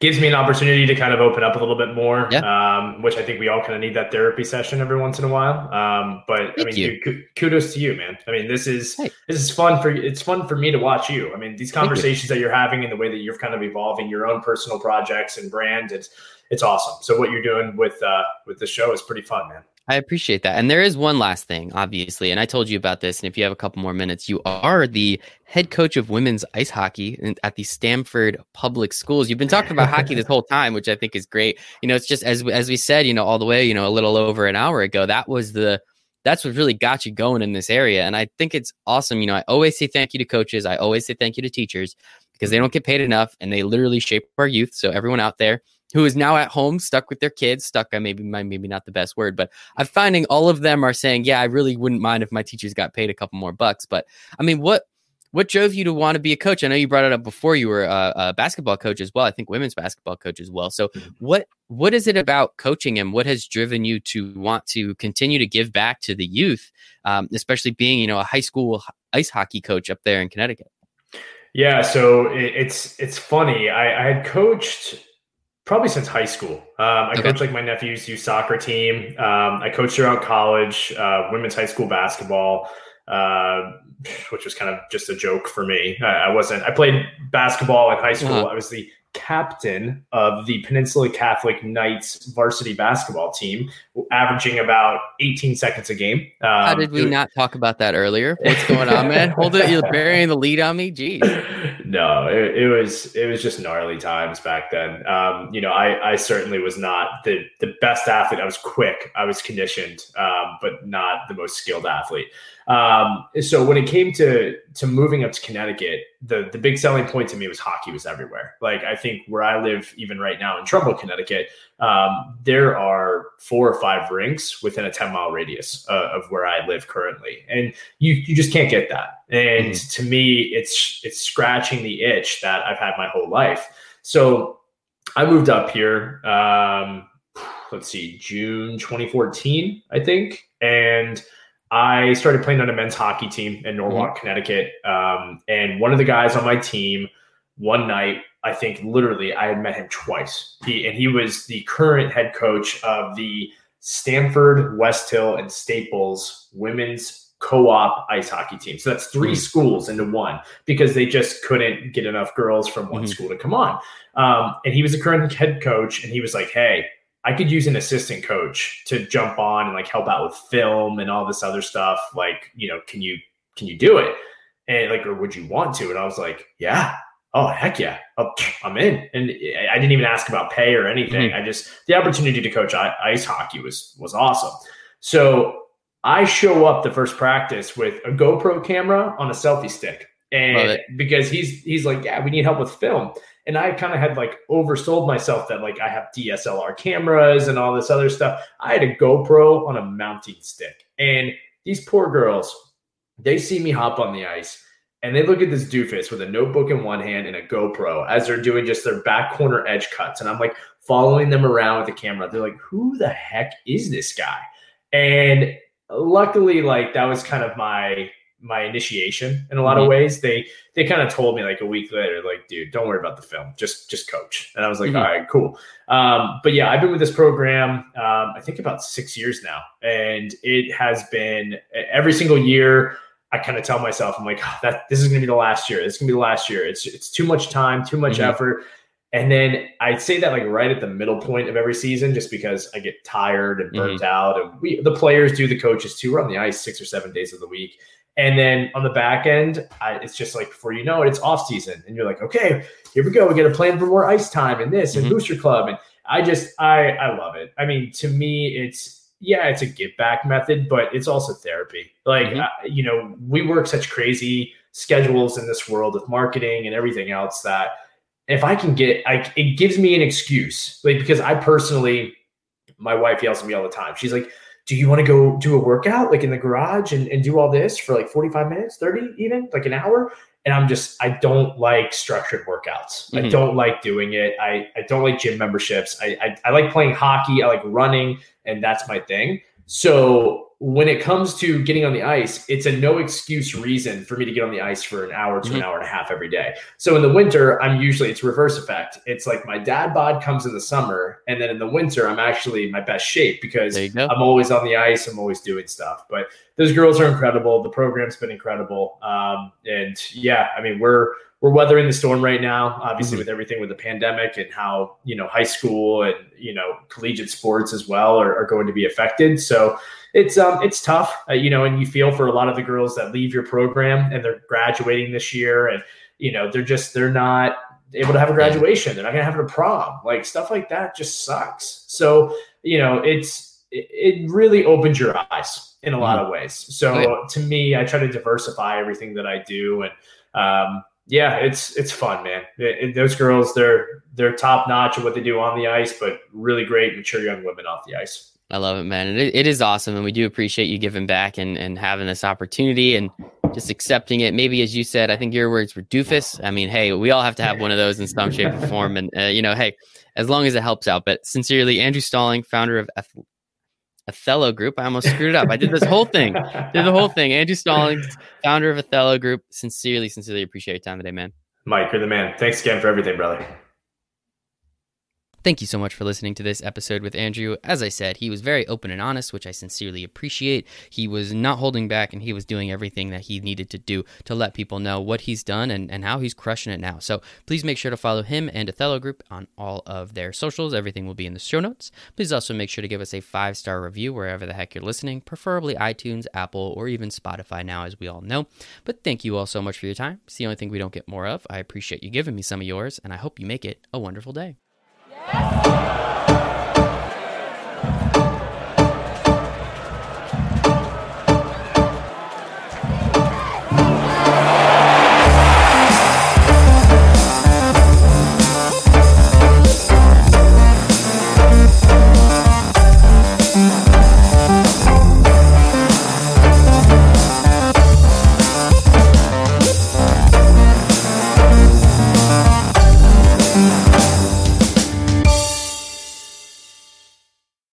B: gives me an opportunity to kind of open up a little bit more, yeah. um, which I think we all kind of need that therapy session every once in a while. Um, but Thank I mean, dude, kudos to you, man. I mean, this is hey. this is fun for it's fun for me to watch you. I mean, these conversations that you're having and the way that you're kind of evolving your own personal projects and brand, it's it's awesome. So what you're doing with uh, with the show is pretty fun, man.
A: I appreciate that. And there is one last thing, obviously, and I told you about this. And if you have a couple more minutes, you are the head coach of women's ice hockey at the Stamford Public Schools. You've been talking about hockey this whole time, which I think is great. You know, it's just as as we said, you know, all the way, you know, a little over an hour ago, that was the that's what really got you going in this area. And I think it's awesome. You know, I always say thank you to coaches. I always say thank you to teachers because they don't get paid enough and they literally shape our youth. So everyone out there, who is now at home stuck with their kids stuck i maybe maybe not the best word but i'm finding all of them are saying yeah i really wouldn't mind if my teachers got paid a couple more bucks but i mean what what drove you to want to be a coach i know you brought it up before you were a, a basketball coach as well i think women's basketball coach as well so mm-hmm. what what is it about coaching and what has driven you to want to continue to give back to the youth um, especially being you know a high school ice hockey coach up there in connecticut
B: yeah so it, it's it's funny I, I had coached probably since high school. Um, I okay. coached like my nephew's youth soccer team. Um, I coached throughout college, uh, women's high school basketball, uh, which was kind of just a joke for me. I, I wasn't. I played basketball in high school. Uh-huh. I was the captain of the Peninsula Catholic Knights varsity basketball team, averaging about 18 seconds a game.
A: Um, How did we not talk about that earlier? What's going on, man? Hold it! You're burying the lead on me. Jeez.
B: No, it, it, was it was just gnarly times back then. Um, you know, I I certainly was not the the best athlete. I was quick. I was conditioned, um, but not the most skilled athlete. Um, so when it came to to moving up to Connecticut, the the big selling point to me was hockey was everywhere. Like I think where I live, even right now in Trumbull, Connecticut, um, there are four or five rinks within a ten mile radius uh, of where I live currently, and you you just can't get that. And mm-hmm. to me, it's it's scratching the itch that I've had my whole life. So I moved up here. Um, let's see, June 2014, I think, and I started playing on a men's hockey team in Norwalk, mm-hmm. Connecticut. Um, and one of the guys on my team, one night, I think literally I had met him twice. He and he was the current head coach of the Stamford, West Hill, and Staples women's co-op ice hockey team. So that's 3 mm-hmm. schools into one because they just couldn't get enough girls from one mm-hmm. school to come on. Um, and he was the current head coach, and he was like, "Hey, I could use an assistant coach to jump on and like help out with film and all this other stuff. Like, you know, can you can you do it? And like, or would you want to? And I was like, yeah. Oh heck yeah, oh, I'm in. And I didn't even ask about pay or anything. Mm-hmm. I just the opportunity to coach ice hockey was was awesome. So I show up the first practice with a GoPro camera on a selfie stick, and because he's he's like, yeah, we need help with film and I kind of had like oversold myself that like I have DSLR cameras and all this other stuff. I had a GoPro on a mounting stick. And these poor girls, they see me hop on the ice and they look at this doofus with a notebook in one hand and a GoPro as they're doing just their back corner edge cuts. And I'm like following them around with the camera. They're like, who the heck is this guy? And luckily, like that was kind of my my initiation in a lot mm-hmm. of ways. They they kind of told me like a week later, like, dude, don't worry about the film, just just coach. And I was like, mm-hmm. All right, cool. Um, but yeah, I've been with this program, um, I think about six years now, and it has been every single year. I kind of tell myself, I'm like, oh, that this is gonna be the last year. This is gonna be the last year. It's it's too much time, too much mm-hmm. effort. And then I'd say that like right at the middle point of every season, just because I get tired and burnt mm-hmm. out, and we the players do, the coaches too. We're on the ice six or seven days of the week, and then on the back end, I, it's just like before you know it, it's off season, and you're like, okay, here we go. We got a plan for more ice time and this and mm-hmm. booster club, and I just I I love it. I mean, to me, it's yeah, it's a give back method, but it's also therapy. Like mm-hmm. uh, you know, we work such crazy schedules in this world of marketing and everything else that if I can get, I, it gives me an excuse, like because I personally, my wife yells at me all the time. She's like, "Do you want to go do a workout like in the garage and, and do all this for like forty five minutes, thirty even like an hour?" And I'm just, I don't like structured workouts. Mm-hmm. I don't like doing it. I, I don't like gym memberships. I, I I like playing hockey. I like running, and that's my thing. So when it comes to getting on the ice, it's a no excuse reason for me to get on the ice for an hour to mm-hmm. an hour and a half every day. So in the winter, I'm usually it's reverse effect. It's like my dad bod comes in the summer, and then in the winter, I'm actually my best shape because I'm always on the ice. I'm always doing stuff. But those girls are incredible. The program's been incredible, um, and yeah, I mean we're we're weathering the storm right now, obviously mm-hmm. with everything with the pandemic and how you know high school and you know collegiate sports as well are, are going to be affected. So it's um it's tough, uh, you know, and you feel for a lot of the girls that leave your program and they're graduating this year, and you know they're just they're not able to have a graduation. They're not going to have a prom. Like stuff like that just sucks. So you know it's it, it really opens your eyes in a lot mm-hmm. of ways. So oh, yeah. to me, I try to diversify everything that I do, and um, yeah, it's it's fun, man. It, it, those girls, they're they're top notch at what they do on the ice, but really great, mature young women off the ice.
A: I love it, man. It, it is awesome. And we do appreciate you giving back and, and having this opportunity and just accepting it. Maybe, as you said, I think your words were doofus. I mean, hey, we all have to have one of those in some shape or form. And, uh, you know, hey, as long as it helps out. But sincerely, Andrew Stalling, founder of Athelo Group. I almost screwed it up. I did this whole thing. Did the whole thing. Andrew Stalling, founder of Athelo Group. Sincerely, sincerely appreciate your time today, man.
B: Mike, you're the man. Thanks again for everything, brother.
A: Thank you so much for listening to this episode with Andrew. As I said, he was very open and honest, which I sincerely appreciate. He was not holding back and he was doing everything that he needed to do to let people know what he's done and, and how he's crushing it now. So please make sure to follow him and Athelo Group on all of their socials. Everything will be in the show notes. Please also make sure to give us a five star review wherever the heck you're listening, preferably iTunes, Apple, or even Spotify now, as we all know. But thank you all so much for your time. It's the only thing we don't get more of. I appreciate you giving me some of yours, and I hope you make it a wonderful day. É.